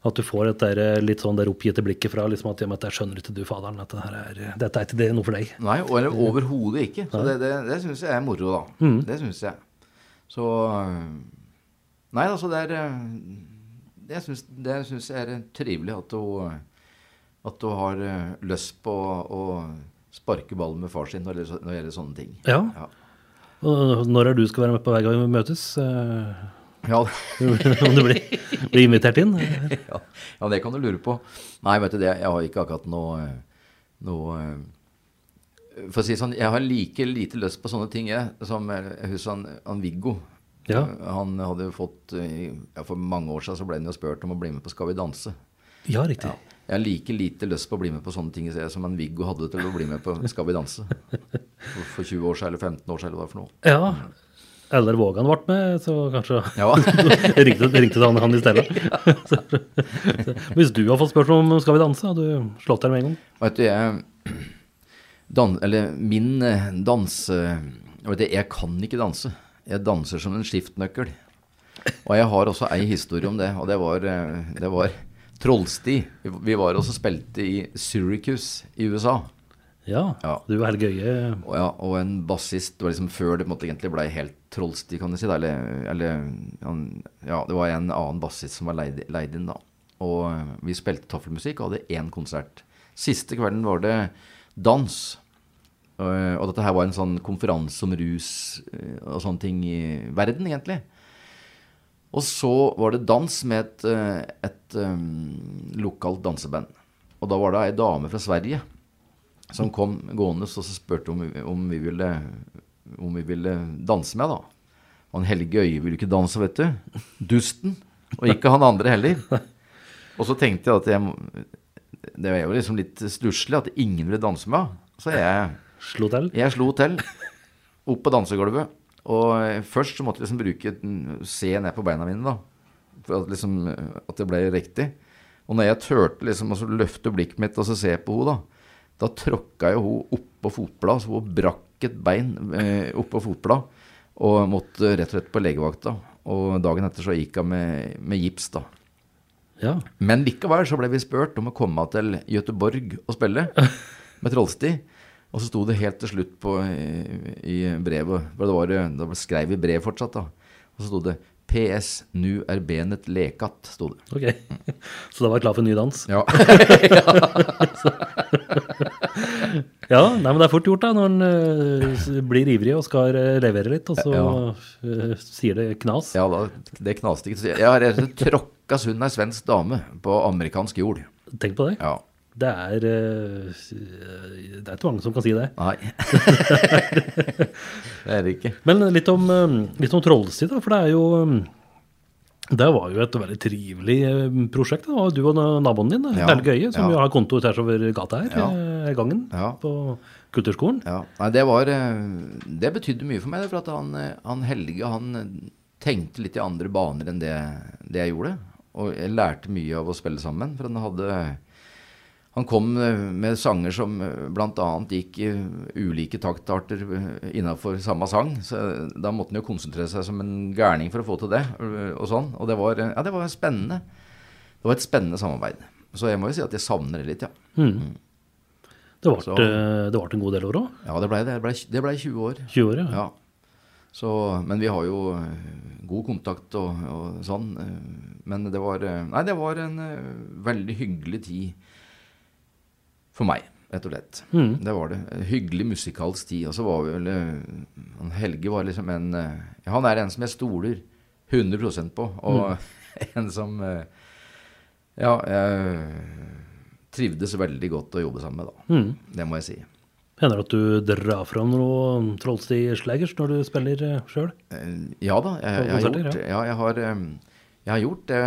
at du får et der, eh, litt sånn der oppgitte blikket fra liksom at, ja, men skjønner ikke du, faderen. Dette, her er, dette er ikke det noe for deg. Nei, eller overhodet ikke. Så det, det, det syns jeg er moro, da. Mm. Det syns jeg. Så øh, Nei, altså, det er øh, Det syns, jeg er trivelig at hun øh, At hun har lyst på å sparke ballen med far sin når det, når det gjelder sånne ting. Ja. Ja. Når er du skal være med på hver gang vi møtes? Eh, Ja, Om du blir, blir invitert inn? ja, ja, det kan du lure på. Nei, vet du det, jeg har ikke akkurat noe, noe øh, For å si sånn, jeg har like lite lyst på sånne ting, jeg, som jeg husker han, han Viggo. Ja. Han hadde jo fått ja, For mange år siden så ble han jo spurt om å bli med på Skal vi danse. Ja, riktig. Jeg har like lite lyst på å bli med på sånne ting jeg, som en Viggo hadde til å bli med på Skal vi danse. For, for 20 år siden eller 15 år siden eller hva for noe. Ja. Eller Vågan ble med, så kanskje Ja, ringte, ringte han, han i stedet. Så- Hvis du har fått spørsmål om Skal vi danse, har du slått der med en gang? vet du, jeg dan, Eller min eh, danse vet du, Jeg kan ikke danse. Jeg danser som en skiftnøkkel. Og jeg har også ei historie om det, og det var, eh, det var Trollsti. Vi, var også spilte i Syricus i USA. Ja. Ja. Du er helt gøye. Og, ja, og en bassist det var liksom før det måtte egentlig ble helt trollsti, kan du si. Da. Eller, eller ja, det var en annen bassist som var leid, leid inn da. Og eh, vi spilte taffelmusikk og hadde én konsert. Siste kvelden var det dans. Og, og dette her var en sånn konferanse om rus eh, og sånne ting i verden, egentlig. Og så var det dans med et, et, et um, lokalt danseband. Og da var det ei dame fra Sverige som kom gående og så spurte om, om, vi ville, om vi ville danse med, da. Han Helge Øye ville ikke danse, vet du. Dusten. Og ikke han andre heller. Og så tenkte jeg at jeg Det var jo liksom litt stusslig at ingen ville danse med. Så jeg, Slo til. jeg slo til opp på dansegulvet. Og først så måtte jeg liksom bruke Se ned på beina mine, da. For at, liksom, at det ble riktig. Og når jeg turte liksom å så løfte blikket mitt og så se på henne, da, da tråkka jo hun oppå fotbladet, så hun brakk et bein eh, oppå fotbladet. Og måtte rett og slett på legevakta. Og dagen etter så gikk hun med, med gips, da. Ja. Men likevel så ble vi spurt om å komme til Gøteborg og spille med Trollsti. Og så sto det helt til slutt på, i, i brevet for det var, Da skrev vi brev fortsatt, da. Og så sto det PS, nu er benet lekat, sto det. Ok. Så da var jeg klar for en ny dans? Ja. Ja, nei, men det er fort gjort da, når en uh, blir ivrig og skal eh, levere litt, og så Ja. eh, sier det knas. ja da, det knaste ikke. Jeg har tråkka sund ei svensk dame på amerikansk jord. Tenk på det. Ja. Det er Det er ikke mange som kan si det. Nei. det er det ikke. Men litt om, litt om trollstid, da, for det er jo det var jo et veldig trivelig eh, prosjekt. da, var Du og naboen din, Ja, Helge Øie, som ja. har kontor tvers over gata her Ja. eh, i gangen Ja. på Kulturskolen. Ja, nei, det var eh, Det betydde mye for meg, for at han, han Helge han tenkte litt i andre baner enn det, det jeg gjorde. Og jeg lærte mye av å spille sammen. For han hadde Han kom eh, med sanger som bl.a. gikk i ulike taktarter innafor samme sang. Så eh, da måtte han jo konsentrere seg som en gærning for å få til det. eh, Og sånn. Og det var, eh, ja, det var spennende. Det var et spennende samarbeid. Så jeg må jo si at jeg savner det litt, ja. Mm. Det ble, Så- det ble en god del år òg. Ja, det blei det. Det blei ble 20 år. 20 år, ja. Ja. Så, men vi har jo eh, god kontakt og, og sånn. eh, Men det var eh, Nei, det var en eh, veldig hyggelig tid for meg, rett og slett. Mm. Det var det. Hyggelig musikalsk tid. Og så var vel eh, han Helge var liksom en eh, ja, Han er en som jeg stoler 100% på, og en som eh, Ja, jeg trivdes veldig godt å jobbe sammen med, da. Mm. Det må jeg si. Hender det at du drar fram noe Trollstig-slagers når du spiller sjøl? Eh, Ja da, jeg, jeg, jeg, har gjort, ja, jeg, har, eh, jeg har gjort det.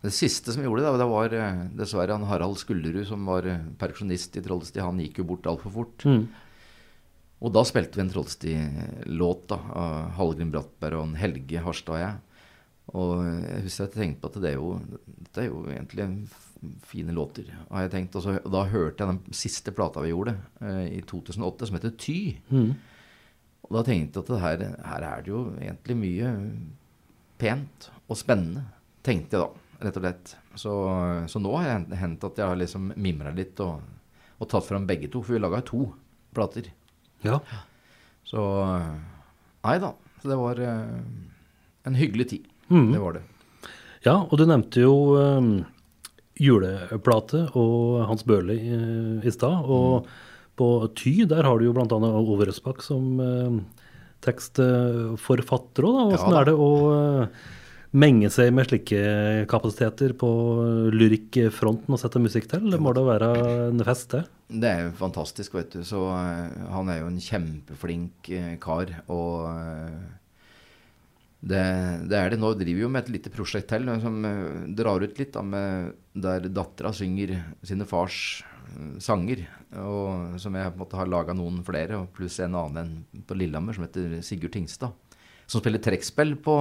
Det siste som gjorde, da, det var eh, dessverre han Harald Skullerud, som var perksjonist i Trollsti. Han gikk jo bort altfor fort. Mm. Og da spilte vi en Trollsti-låt av Hallgrim Brattberg og en Helge Harstad og jeg. Og jeg husker jeg tenkte på at det er jo, dette er jo egentlig fine låter. har jeg tenkt. Og så, da hørte jeg den siste plata vi gjorde eh, i 2008, som heter Ty. Mm. Og da tenkte jeg at det her, her er det jo egentlig mye pent og spennende, tenkte jeg da, rett og slett. Så, så nå har det hendt at jeg har liksom mimra litt og, og tatt fram begge to, for vi laga to plater. Ja. Så Nei da. Så det var eh, en hyggelig tid. Mm. Det var det. ja, og du nevnte jo um, juleplate og Hans Børli i, i stad. Og på Ty, der har du jo bl.a. Ove Røsbakk som uh, tekstforfatter òg, da. Åssen Ja er det å eh, menge seg med slike kapasiteter på lyrikkfronten og sette musikk til? Det må da være en fest, det? Det er jo fantastisk, vet du. Så eh, han er jo en kjempeflink eh, kar. Og eh, det, det er det. Nå driver vi jo med et lite prosjekt til som drar ut litt, da, med, der dattera synger sine fars sanger. Og som jeg på en måte har laga noen flere, pluss en annen en på Lillehammer som heter Sigurd Tingstad. Som spiller trekkspill på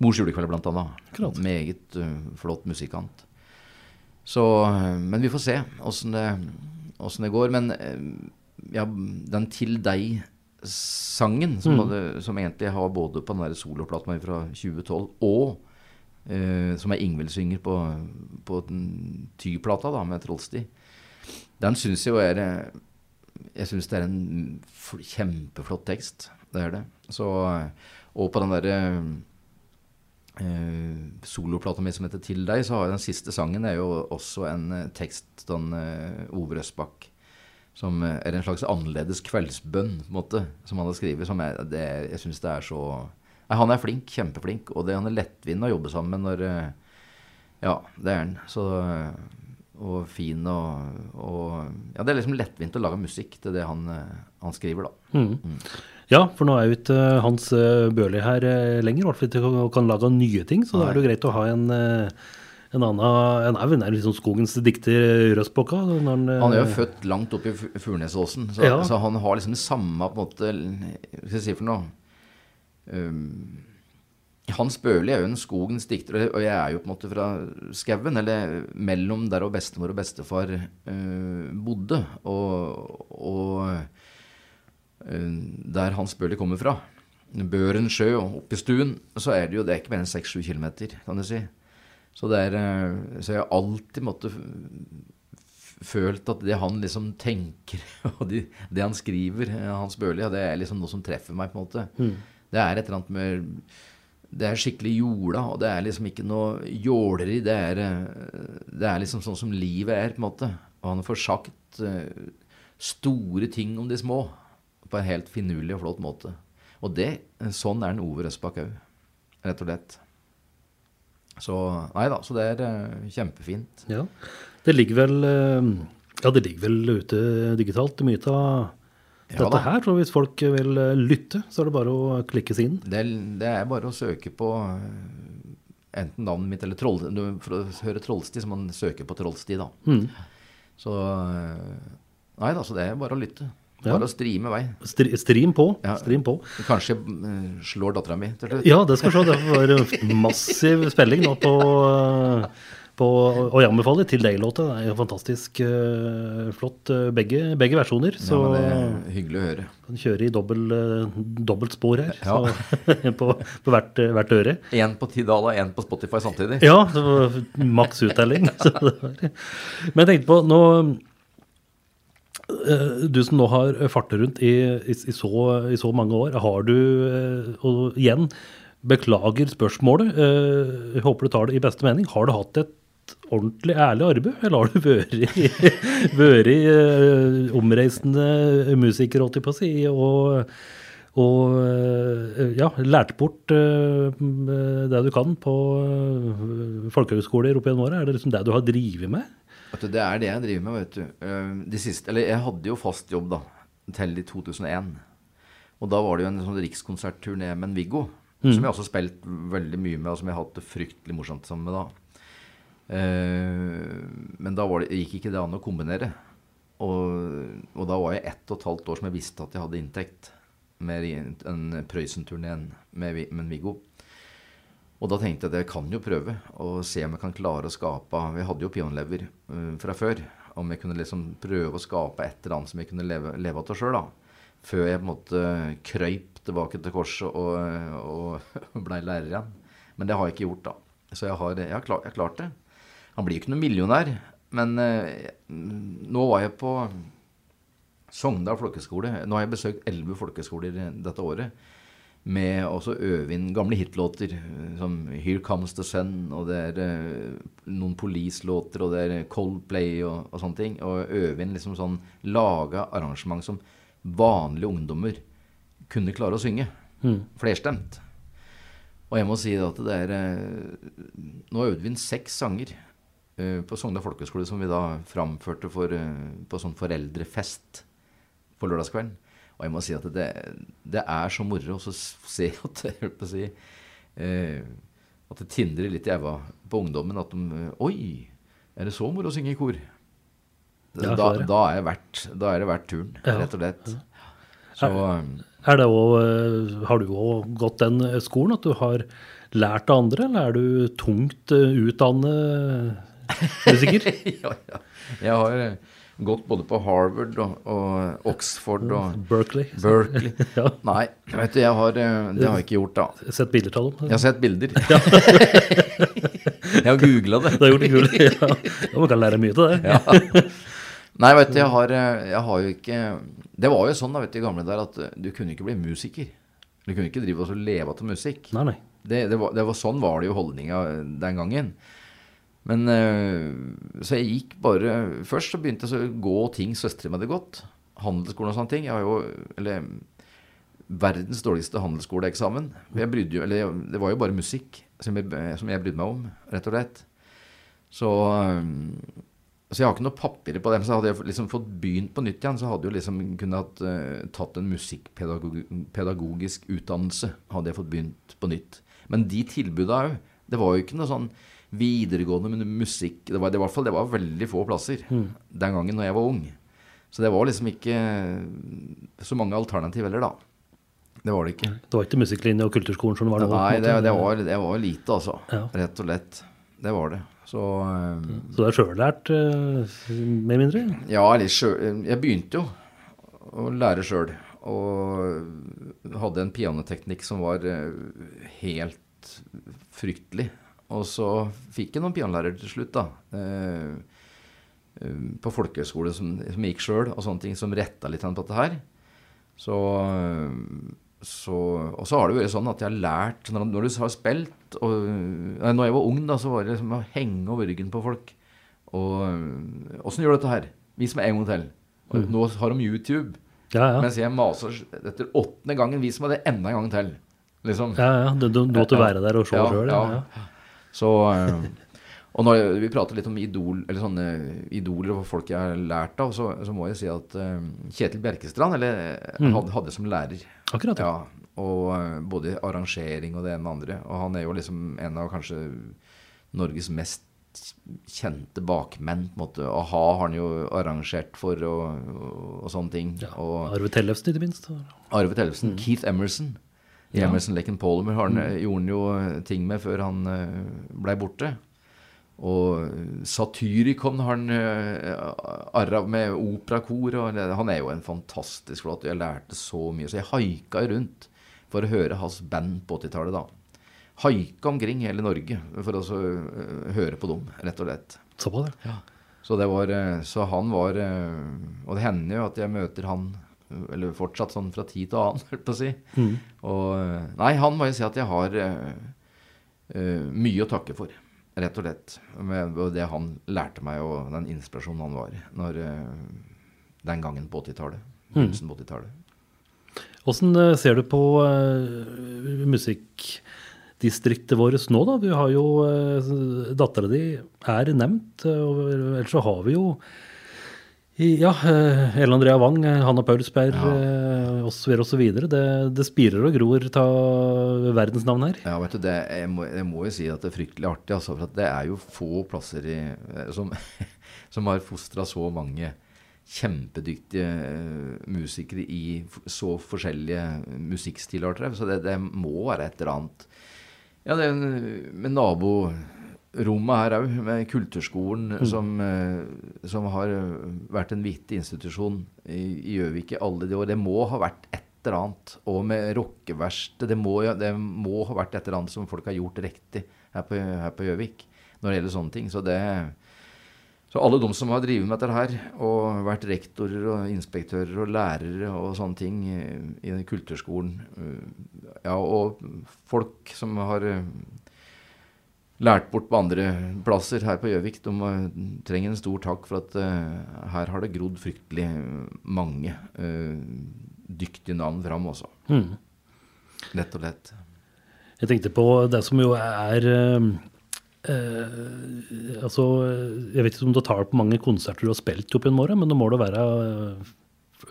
Mors julekveld, blant annet. Akkurat. Meget uh, flott musikant. Så, men vi får se åssen det, det går. Men ja, den Til deg-sangen, som, Mm. hadde, som egentlig har både på den der soloplata fra 2012 og Uh, som er Ingvild synger på, på den Ty-plata da, med Trollsti, den syns jeg jo er Jeg syns det er en kjempeflott tekst. Det er det. Så, og på den derre soloplata mi som heter 'Til deg', så har jeg den siste sangen er jo også en eh, tekst av eh, Ove Røsbakk. Som eh, er en slags annerledes kveldsbønn, på en måte, som han har skrevet. Som jeg, det, jeg syns det er så Nei, Han er flink, kjempeflink, og det, han er lettvint å jobbe sammen med når eh, Ja, det er han. Så eh, Og fin og, og Ja, det er liksom lettvint å lage musikk til det han, eh, han skriver, da. Mm. Ja, for nå er jo ikke eh, Hans eh, Børli her eh, lenger, i hvert fall ikke kan lage nye ting, så da er det jo greit å ha en, en annen En er vel liksom skogens dikter Røstbokka. Han, Han er jo født langt oppe i Furnesåsen, så, Ja. så han har liksom det samme på en måte Hva skal jeg si for noe? Um, Hans Børli er jo en skogens dikter, og jeg er jo på en måte fra skauen, eller mellom der og bestemor og bestefar eh, bodde, og, og der Hans Bøhler kommer fra. Børen sjø og oppe i stuen, så er det jo det er ikke mer enn 6-7 kilometer, kan du si. Så, det er, eh, så jeg har alltid måttet følt at det han liksom tenker, og de, det han skriver, eh, Hans Børli, ja, det er liksom noe som treffer meg, på en måte. Det er et eller annet med Det er skikkelig jorda, og det er liksom ikke noe jåleri. Det er, eh, det er liksom sånn som livet er, på en måte. Og han får sagt eh, store ting om de små på en helt finurlig og flott måte. Og det, sånn er den Ove Røsbakk òg, rett og slett. Så nei da, så det er eh, kjempefint. Ja. Det ligger vel eh, Ja, det ligger vel ute digitalt, mye av Ja dette her. Så hvis folk vil eh, lytte, så er det bare å klikke seg inn. Det, det er bare å søke på enten navnet mitt eller Troll... du- For å høre Trollsti, så man søke på Trollsti, da. Mm. Så Nei da, så det er bare å lytte. Ja. Bare å strime vei. Stri- Stream på. Ja. Stream på. Kanskje uh, slår dattera mi til slutt. Ja, det skal vi se. Det var massiv spilling nå på, eh, på Og jeg anbefaler Til deg-låta. Det er jo fantastisk uh, flott, begge, begge versjoner. Ja, men det er hyggelig å høre. kan kjøre i dobbel, uh, dobbelt spor her. Ja. Så, på på hvert, hvert øre. Én på Tidal og én på Spotify samtidig. Ja, maks uttelling. Så. Men jeg tenkte på nå Du som nå har fartet rundt i, i, i, så, i så mange år, har du eh, Og igjen, beklager spørsmålet. eh, Jeg håper du tar det i beste mening. Har du hatt et ordentlig ærlig arbeid, eller har du vært eh, omreisende musiker, holdt jeg på å si, og og eh, ja, lært bort eh, det du kan på eh, folkehøgskoler opp gjennom åra? Er det liksom det du har drevet med? Det er det jeg driver med, vet du. Eh, De siste, eller jeg hadde jo fast jobb da, til i 2001. Og da var det jo en sånn rikskonsertturné med en Viggo, som jeg også spilt veldig mye med, og som jeg har hatt det fryktelig morsomt sammen med da. Eh, Men da var det, gikk ikke det an å kombinere. Og, og da var jeg ett og et halvt år som jeg visste at jeg hadde inntekt med en Prøysen-turneen med, med Viggo. Og da tenkte jeg at jeg kan jo prøve og se om jeg kan klare å skape Vi hadde jo peanlever uh, fra før. Om jeg kunne liksom prøve å skape et eller annet som jeg kunne leve, leve av sjøl. Før jeg på en måte krøyp tilbake til korset og, og blei lærer igjen. Men det har jeg ikke gjort, da. Så jeg har, jeg har, klart, jeg har klart det. Han blir jo ikke noen millionær. Men uh, nå var jeg på Sogndal folkeskole. Nå har jeg besøkt elleve folkeskoler dette året. Med også øve inn gamle hitlåter eh, som 'Here Comes the Sun', og det er eh, noen Police-låter, og det er Coldplay og, og sånne ting. Og øve inn liksom sånn laga arrangement som vanlige ungdommer kunne klare å synge. Flerstemt. Og jeg må si at det er eh, Nå øvde vi inn seks sanger eh, på Sogndal folkehøgskole som vi da framførte for, eh, på sånn foreldrefest på lørdagskvelden. Og jeg må si at det, det er så moro å se at jeg holdt på å si, eh, at det tindrer litt i øynene på ungdommen. At de eh, Oi, er det så moro å synge i kor? Da, da, er det verdt, da er det verdt turen, rett og slett. Så eh, Er det også, har du òg gått den skolen, at du har lært av andre, eller er du tungt eh, utdannet musiker? ja, ja. Jeg har eh, gått både på Harvard og, og Oxford og Berkeley. Berkeley. Ja. Nei, vet du, jeg har, eh, det har jeg ikke gjort, da. Sett bilder av dem? Jeg har sett bilder. jeg har googla det. Du har gjort det. Ja. ja, man kan lære mye av det. Ja. Nei, vet du, jeg har, eh, jeg har jo ikke Det var jo sånn da, vet du, i gamle der at eh, du kunne ikke bli musiker. Du kunne ikke drive og leve av musikk. Nei, nei. Det, det, var, det var sånn var det jo holdninga den gangen. Men eh, Så jeg gikk bare Først så begynte jeg å gå ting søstre mi hadde gått. Handelsskolen og sånne ting. Jeg har jo Eller verdens dårligste handelsskoleeksamen. Jeg brydde jo, eller det var jo bare musikk som jeg, som jeg brydde meg om, rett og slett. Så, eh, så jeg har ikke noe papirer på det. Men så hadde jeg liksom fått begynt på nytt igjen, så hadde jeg liksom kunnet eh, tatt en musikkpedagogisk utdannelse. Hadde jeg fått begynt på nytt. Men de tilbuda òg. Det var jo ikke noe sånn videregående med musikk Det var, det, var, i hvert fall, det var veldig få plasser den gangen når jeg var ung. Så det var liksom ikke så mange alternativ heller, da. Det var det ikke. Det var ikke musikklinje og kulturskolen som det var nå? Nei, det, det, var, det var lite, altså. Ja. Rett og lett. Det var det. Så um, Så du er sjøllært, uh, mer mindre? Ja, eller sjøl jeg begynte jo å lære sjøl. Og hadde en pianoteknikk som var eh, helt fryktelig. Og så fikk jeg noen pianolærer til slutt, da. Eh, eh, på folkehøyskole som, som gikk sjøl, og sånne ting, som retta litt på dette her. Så, så, og så har det vært sånn at jeg har lært Når, du har spilt og, nei, Når jeg var ung, da, så var det liksom å henge over ryggen på folk. Og åssen gjør du dette her? Vis meg en gang til. Og Nå har de YouTube. Ja, ja. Mens jeg maser etter åttende gangen. Vis meg det enda en gang til. Liksom. ja, ja. Du, du, måtte være der og se sjøl. ja. Ja, Så eh, Og når vi prater litt om idol, eller sånne idoler og folk jeg har lært av, så, så må jeg si at eh, Kjetil Bjerkestrand eller, mm. hadde, hadde som lærer. Akkurat. Ja. Ja, og eh, både arrangering og det ene og andre. Og han er jo liksom en av kanskje Norges mest kjente bakmenn. på en måte. A-ha har han jo arrangert for og, og, og sånne ting. Og Arve Tellefsen, ikke minst. Arve Tellefsen, Keith Emerson. I Ja. Emerson Lake Polymer han, mm. gjorde han jo eh, ting med før han uh, blei borte. Og Satyricon har han arra med operakor. og Han er jo en fantastisk flott. Jeg lærte så mye. Så jeg haika rundt for å høre hans band på 80-tallet, da. Haika omkring hele Norge for å så, eh, høre på dem, rett og slett. Såpass, ja. Så, det var, eh, så han var eh, Og det hender jo at jeg møter han eh, eller fortsatt sånn fra tid til annen, holdt på å si. Og eh, Nei, han må jeg si at jeg har eh, mye å takke for, rett og slett. Med det han lærte meg, og den inspirasjonen han var når, uh, den gangen på 80-tallet. Begynnelsen på 80-tallet. Åssen ser du på uh, musikkdistriktet vårt nå, da? Du har jo uh, Dattera di er nevnt, og ellers så har vi jo ja, uh, Ellen Andrea Wang, eh, Hanna Paulsberg ja. osv. osv. Det, det spirer og gror av verdensnavn her. Ja, vet du, det, jeg, må, jeg må jo si at det er fryktelig artig, altså, for at det er jo få plasser i, eh, som, som har fostra så mange kjempedyktige eh, musikere i så forskjellige musikkstilarter. Så det, det må være et eller annet Ja, det er en- med naborommet her òg, med Kulturskolen, som, eh, som har vært en viktig institusjon i Gjøvik i alle de år. Det må ha vært et eller annet. Og med rockeverksted. Det, må det må ha vært et eller annet som folk har gjort riktig her på Gjøvik når det gjelder sånne ting. Så det så alle de som har drevet med dette her, og vært rektorer og inspektører og lærere og sånne ting eh, i kulturskolen, eh, ja, og folk som har eh, lært bort på andre plasser her på Gjøvik, de eh, trenger en stor takk for at uh, her har det grodd fryktelig mange uh, dyktige navn fram også. Mm. Lett og lett. Jeg tenkte på det som jo er uh, Altså, jeg vet ikke om du tar på mange konserter du har spilt opp gjennom året, men det må da være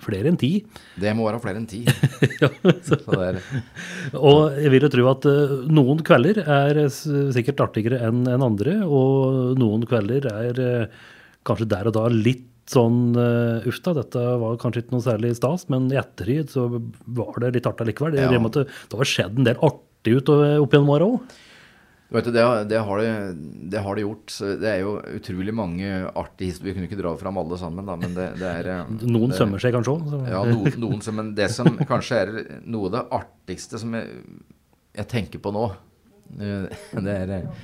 flere enn ti. Det må være flere enn ti. ja, så. Så Og jeg vil jo tro at eh, noen kvelder er sikkert artigere enn andre, og noen kvelder er eh, kanskje der og da litt sånn uh, uff da, dette var kanskje ikke noe særlig stas, men i ettertid så var det litt artig likevel. Det, Ja. det, måtte, det, har skjedd en del artig ut opp gjennom åra òg. Vet det, det, har det, det har det gjort. Det er jo utrolig mange artige historier. Vi kunne ikke dra fram alle sammen, da, men det, det er eh, Noen sømmer seg kanskje òg. Ja, noen, noen sømmer. men det som kanskje er noe av det artigste som jeg, jeg tenker på nå, eh, det er eh,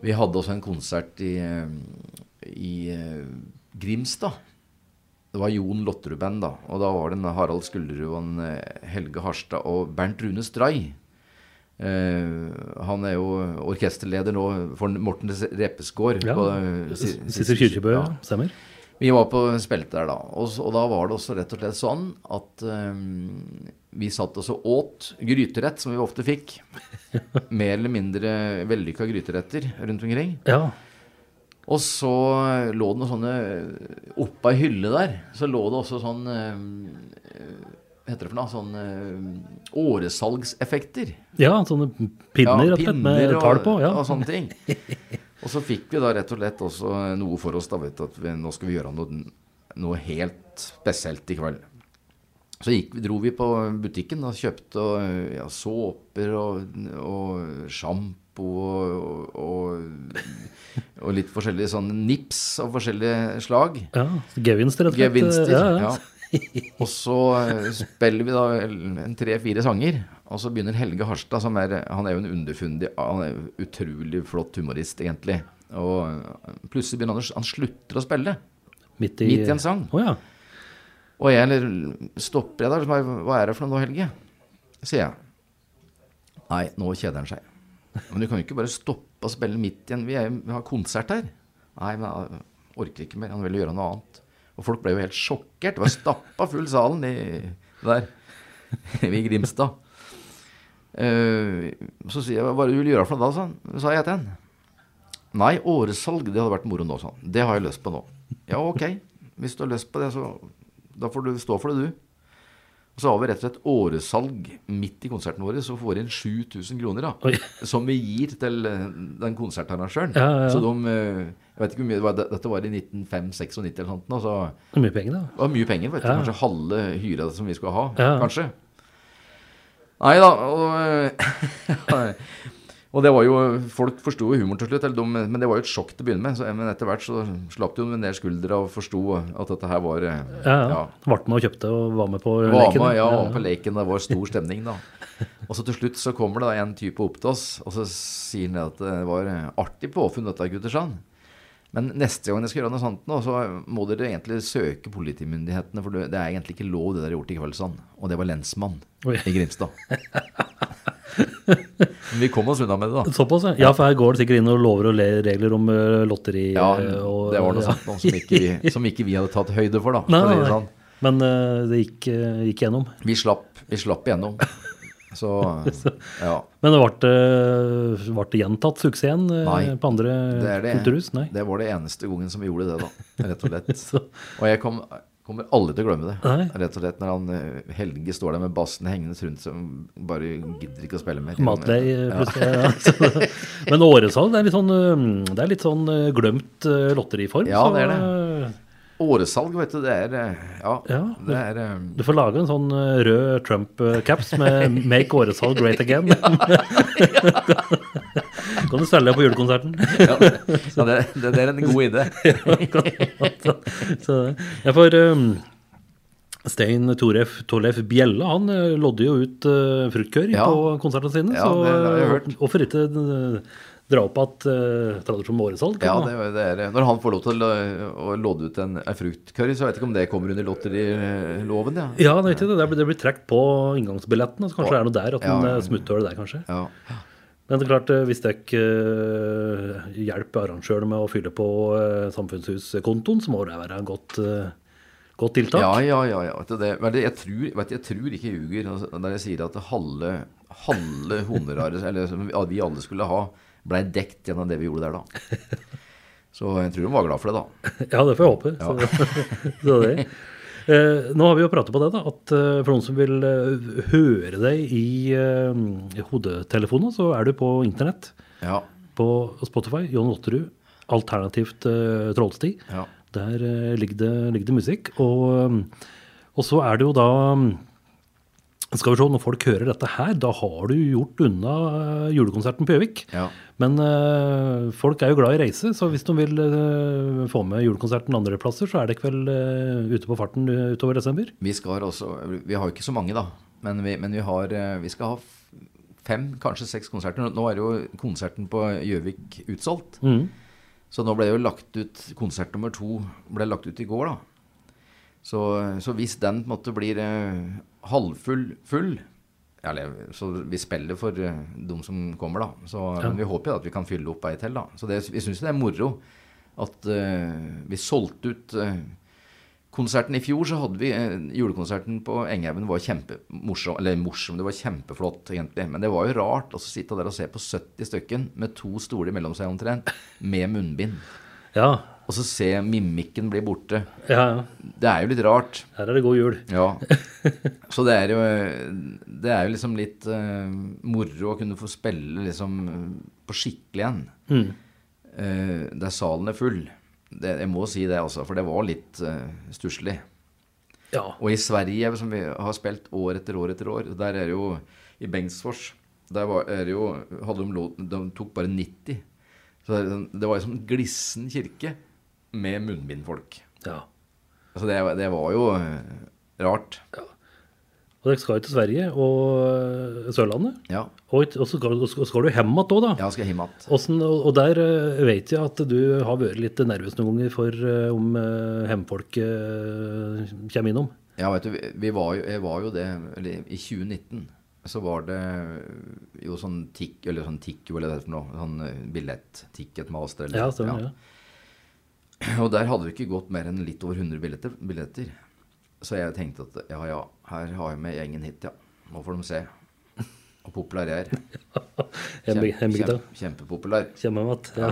Vi hadde også en konsert i, i Grimstad. Det var Jon Lotterud-band, da. Og da var det en Harald Skulderud og en Helge Harstad og Bernt Rune Stray. Eh, han er jo orkesterleder nå for Morten Reppesgård. Ja, eh, Sissel Kyrkjebø, ja. stemmer. Vi var på spilte der da, og, og da var det også rett og slett sånn at um, vi satt oss og åt gryterett, som vi ofte fikk. Mer eller mindre vellykka gryteretter rundt omkring. Ja. Og så lå det noen sånne Oppå ei hylle der, så lå det også sånn Hva heter det for noe? Sånn eh, åresalgseffekter. ja, sånne pinner, ja, og med og, tall på. Ja. og sånne ting. Og så fikk vi da rett og slett også noe for oss, da, vet du, at vi, nå skal vi gjøre noe, noe helt spesielt i kveld. Så gikk, dro vi på butikken og kjøpte ja, såper og, og sjampo og, og, og litt forskjellige sånne nips av forskjellige slag. ja. Gevinster, rett og slett. Gevinster. Ja, ja. Og så eh, spiller vi da tre-fire sanger, og så begynner Helge Harstad, som er Han er jo en underfundig Han er jo utrolig flott humorist, egentlig. Og eh, plutselig begynner han å Han slutter å spille. Midt i, Midt i en sang. Oh, ja. Og jeg eller, stopper jeg der. Hva er det for noe nå, Helge? Sier jeg. Nei, nå kjeder han seg. Men du kan jo ikke bare stoppe å spille midt igjen. Vi, er, vi har konsert her. Nei, men jeg orker ikke mer. Han vil gjøre noe annet. Og folk ble jo helt sjokkert. Det var stappa full salen i, der i Grimstad. Uh, så sier jeg hva du vil gjøre for noe da, sa. Så sa jeg til han. Nei, åresalg, det hadde vært moro nå, han. Det har jeg lyst på nå. Ja, ok. Hvis du har lyst på det, så da får du stå for det, du. Og så har vi rett og slett åresalg midt i konserten vår, så får vi inn 7000 kroner, da. Oi. Som vi gir til eh, den konsertarrangøren. Ja, ja, ja. Så de eh, Jeg vet ikke hvor mye det var, dette var i 1995-96 eller sånt, Altså, Det mye penger, da. det var mye penger, vet du. Kanskje halve hyra som vi skulle ha. Ja. Kanskje. Nei da. Og, og det var jo Folk forsto jo humoren til slutt, eller de, men det var jo et sjokk til å begynne med. Så, men etter hvert så slapp de jo ned skuldra og forsto at dette her var Ja, Ja, ja. Ble med og kjøpte og var med på var leken. med, ja, var på leken. Det var stor stemning, da. Og så til slutt så kommer det da en type opp til oss, og så sier han at det var artig påfunn, dette, gutter, sa han. Men neste gang dere skal gjøre noe sånt nå, så må dere egentlig søke politimyndighetene, for det er egentlig ikke lov det dere har gjort i kveld. Og det var lensmann Oi. i Grimstad. Men vi kom oss unna med det, da. Såpass, ja. ja. For her går det sikkert inn og lover og regler om eh, lotteri Ja, eh, og det var noe ja. sånt som ikke, vi, som ikke vi hadde tatt høyde for, da. Nei, for det sånn. Men eh, det gikk, gikk gjennom. Vi slapp, vi slapp igjennom. Så ja. Men det ble, eh, ble det gjentatt suksessen eh, Nei, på andre Det, det, kulturhus? Nei. det var det eneste gangen som vi gjorde det, da. Rett og slett. Og jeg kom, kommer aldri til å glemme det. Nei. Rett og slett når han eh, Helge står der med bassen hengende rundt som bare gidder ikke å spille mer. Matlei plutselig. Ja. Ja. Men åresalg, det er litt sånn, eh, det er litt sånn eh, glemt eh, lotteriform. Ja, så, det er eh, Åresalg, vet du, det er eh, Ja, Ja. det er eh, Du får lage en sånn eh, rød Trump-caps med 'Make åresalg great again'. kan du selge på julekonserten. ja, ja, det, det, det er en god idé. ja, for um, Stein Toref, Torleif Bjelle han lodde jo ut uh, fruktkør Ja. på konsertene sine. Ja, det har jeg hørt. Hvorfor ikke dra opp at uh, tradisjonen med åresalg? Ja, det, det er, når han får lov til å, å låde ut en, en fruktcurry, så vet jeg ikke om det kommer under lotteriloven, ja. ja, det det. Det blir, det blir trukket på inngangsbilletten. Så kanskje det er noe der, at Ja, en ja. ja. smutthull der, kanskje. ja. Men det er klart, eh, hvis dere uh, hjelper arrangørene med å fylle på uh, samfunnshuskontoen, så må det være godt, eh, godt tiltak. Ja, ja, ja. ja. Du, det, jeg, tror, vet jeg tror ikke jeg ljuger når jeg sier at halve, halve honoraret eller vi alle skulle ha, blei dekt gjennom det vi gjorde der da. Så jeg tror hun var glad for det, da. Ja, det får jeg håpe. Så, så det. Eh, nå har vi jo pratet på det, da, at eh, for noen som vil eh, høre deg i i hodetelefonen, så er du på internett. Ja. På Spotify. John Lotterud. Alternativt Trollsti. ja. Der eh, ligger, det, ligger det musikk. Og, eh, og så er det jo da skal vi se, Når folk hører dette her, da har du gjort unna eh, julekonserten på Gjøvik. ja. Men eh, folk er jo glad i reise, så hvis de vil eh, få med julekonserten andre plasser, så er det vel uh, ute på farten utover desember. Vi skal også Vi har jo ikke så mange, da. Men vi, men vi har Vi skal ha fem, kanskje seks konserter. Nå er jo konserten på Gjøvik utsolgt. Mm. Så nå ble jo lagt ut Konsert nummer to ble lagt ut i går, da. Så, så hvis den på en måte blir halvfull full eller, Så vi spiller for eh, de som kommer, da. Så, Men vi håper jo at vi kan fylle opp ei til, da. Så det, vi syns det er moro at uh, vi solgte ut uh, konserten. I fjor så hadde vi uh, julekonserten på Enghaugen var kjempemorsom. Eller morsom, det var kjempeflott, egentlig. Men det var jo rart å sitte der og se på 70 stykken med to stoler mellom seg omtrent, med munnbind. Ja, Og så se mimikken bli borte. ja, ja. Det er jo litt rart. Her er det god jul. Ja. Så det er jo, det er jo liksom litt uh, moro å kunne få spille liksom på skikkelig igjen. Mm. Uh, der salen er full. Det, jeg må si det, altså, for det var litt uh, stusslig. Ja. Og i Sverige, som vi har spilt år etter år etter år, der er det jo I Bengtsfors der var, er det jo, hadde de, lov, de tok bare 90. Så det, det var jo som en glissen kirke med munnbindfolk. ja. Altså det, det var jo rart. Ja. Og dere skal jo til Sverige og eh, Sørlandet. Ja, Og, og så skal, så skal du hjem igjen òg, da. Ja, skal hjem igjen. Og, og der eh, vet jeg at du har vært litt nervøs noen ganger for eh, om hjemfolket eh, kommer innom. Ja, vet du, vi, var jo, jeg var jo det I 2019 så var det jo sånn tikk, eller sånn tikk, eller det for noe. Sånn eh, billett, ticket master. Eller, Ja, stemmer. Ja. Og der hadde det ikke gått mer enn litt over 100 billetter. billetter. Så jeg tenkte at ja, ja, her har jeg med gjengen hit, ja. Nå får de se Og populær jeg er. Kjempe, kjempe, kjempepopulær. Kjempemat. Ja.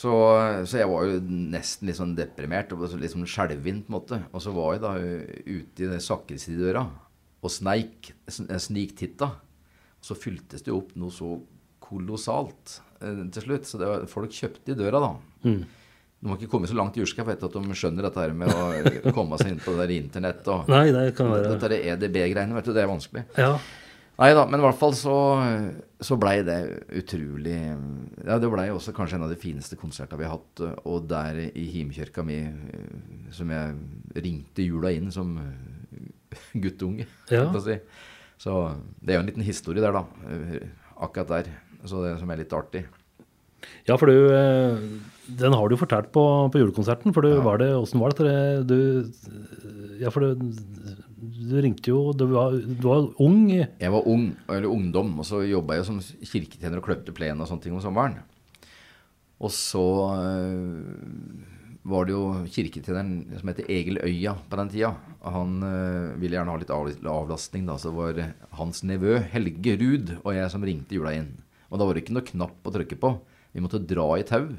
Så, så jeg var jo nesten litt sånn deprimert og litt sånn skjelvint på en måte. Og så var jeg da ute i den sakrisidøra og sneik, sn- sniktitta. Og så fyltes det opp noe så kolossalt eh, til slutt. Så det var, folk kjøpte i døra, da. Mm. De har ikke kommet så langt i jordskap vet at de skjønner dette her med å komme seg inn på det der internett og Nei, det kan være Dette EDB-greiene, vet du, det er vanskelig. Ja. Nei da, men i hvert fall så, så blei det utrolig Ja, det blei også kanskje en av de fineste konsertene vi har hatt. Og der i himkirka mi, som jeg ringte jula inn som guttunge, Ja. si. Så det er jo en liten historie der, da. Akkurat der. Så det som er litt artig. Ja, for du eh, Den har du fortalt på, på julekonserten. For du var det Åssen var det? Du Ja, for du, du ringte jo Du var, du var ung. Jeg var ung, eller ungdom, og så jobba jeg som kirketjener og kløpte plen og sånne ting om sommeren. Og så øh, var det jo kirketjeneren som heter Egil Øya på den tida. Han øh, ville gjerne ha litt avlastning, da. Så var hans nevø Helge Ruud og jeg som ringte jula inn. Og da var det ikke noe knapp å trykke på. Vi måtte dra i tau.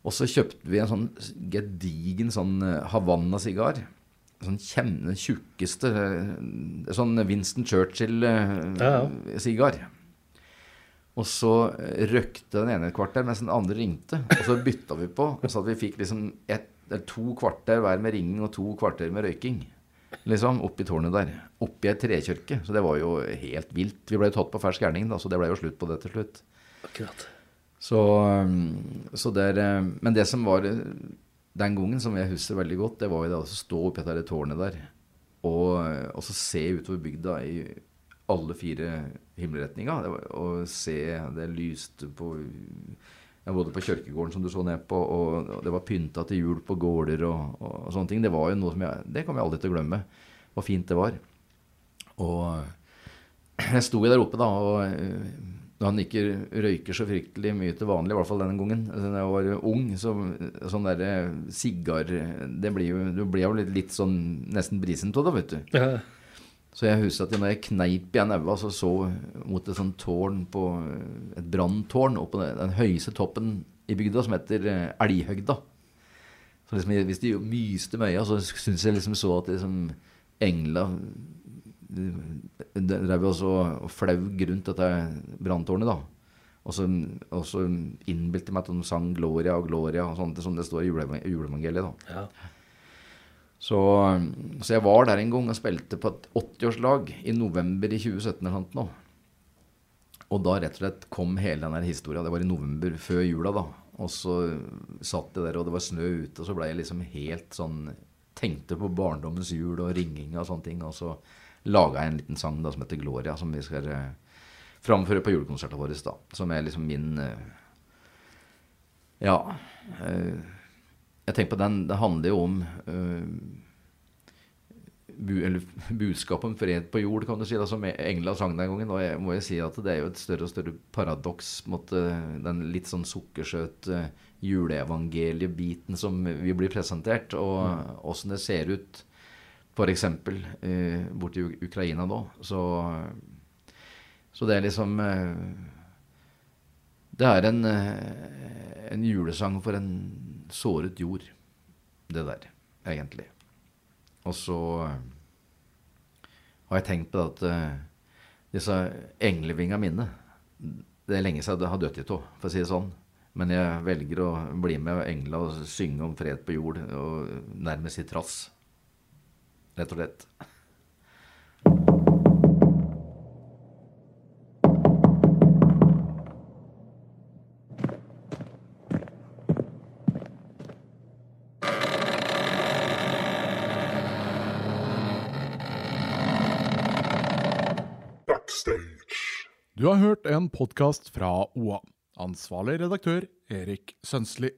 Og så kjøpte vi en sånn gedigen sånn eh, Havanna-sigar. Sånn kjenne tjukkeste eh, Sånn Winston. Churchill-sigar. Og så eh, røkte den ene et kvarter mens den andre ringte. Og så bytta vi på, så at vi fikk liksom et, to kvarter hver med ringing og to kvarter med røyking. Liksom, oppi tårnet der. Oppi ei trekjørke. Så det var jo helt vilt. Vi ble tatt på fersk gjerning, da, så det ble jo slutt på det til slutt. Akkurat. Så, um, så der, eh, men det som var eh, den gangen, som jeg husker veldig godt, det var jo det å stå oppi dette tårnet der og, eh, og så se utover bygda i alle fire himmelretninger. Og se det lyste på ja, både på kirkegården som du så ned på, og, og det var pynta til jul på gårder og, og sånne ting. Det var jo noe som jeg Det kommer jeg aldri til å glemme. Hvor fint det var. Og jeg sto jo der oppe, da, og eh, når han ikke røyker så fryktelig mye til vanlig, i hvert fall denne gangen. Da jeg var ung, så sånn derre sigar Det blir jo Du blir jo litt, litt sånn nesten brisen av det, vet du. Ja. Så jeg husker at når jeg kneip igjen øynene, så så mot et sånt tårn på Et branntårn oppå den, høyeste toppen i bygda, som heter eh, Elghøgda. Så liksom, hvis de myste med øya, så syns jeg liksom så at liksom engla drev også og flaug rundt dette branntårnet, da. Og så, og så innbilte jeg meg at de sang 'Gloria' og 'Gloria', og sånt, som det står i jule- juleevangeliet. da. ja. Så, så jeg var der en gang og spilte på et 80-årslag i november i 2017 eller noe. Og da rett og slett kom hele den historia. Det var i november før jula, da. Og så satt jeg der, og det var snø ute, og så ble jeg liksom helt sånn Tenkte på barndommens jul og ringing og sånne ting. Og så laga en liten sang da som heter 'Gloria', som vi skal uh, framføre på julekonserten vår. da, Som er liksom min uh, Ja. Eh, jeg tenker på den, Det handler jo om bu, eller budskapet om fred på jord, kan du si, da, som Engla sang den gangen. Og jeg må jo si at det er jo et større og større paradoks mot den litt sånn sukkersøte juleevangeliebiten som vi blir presentert, og åssen det ser ut f.eks. Eh, borti Ukraina nå. Så, så det er liksom eh, Det er en, eh, en julesang for en såret jord, det der, egentlig. Og så eh, har jeg tenkt på at disse englevinga mine Det er lenge siden jeg har dødd i to, for å si det sånn. Men jeg velger å bli med engla og synge om fred på jord, og nærmest i trass rett og slett. Du har hørt en podkast fra OA. Ansvarlig redaktør Erik Sønsli.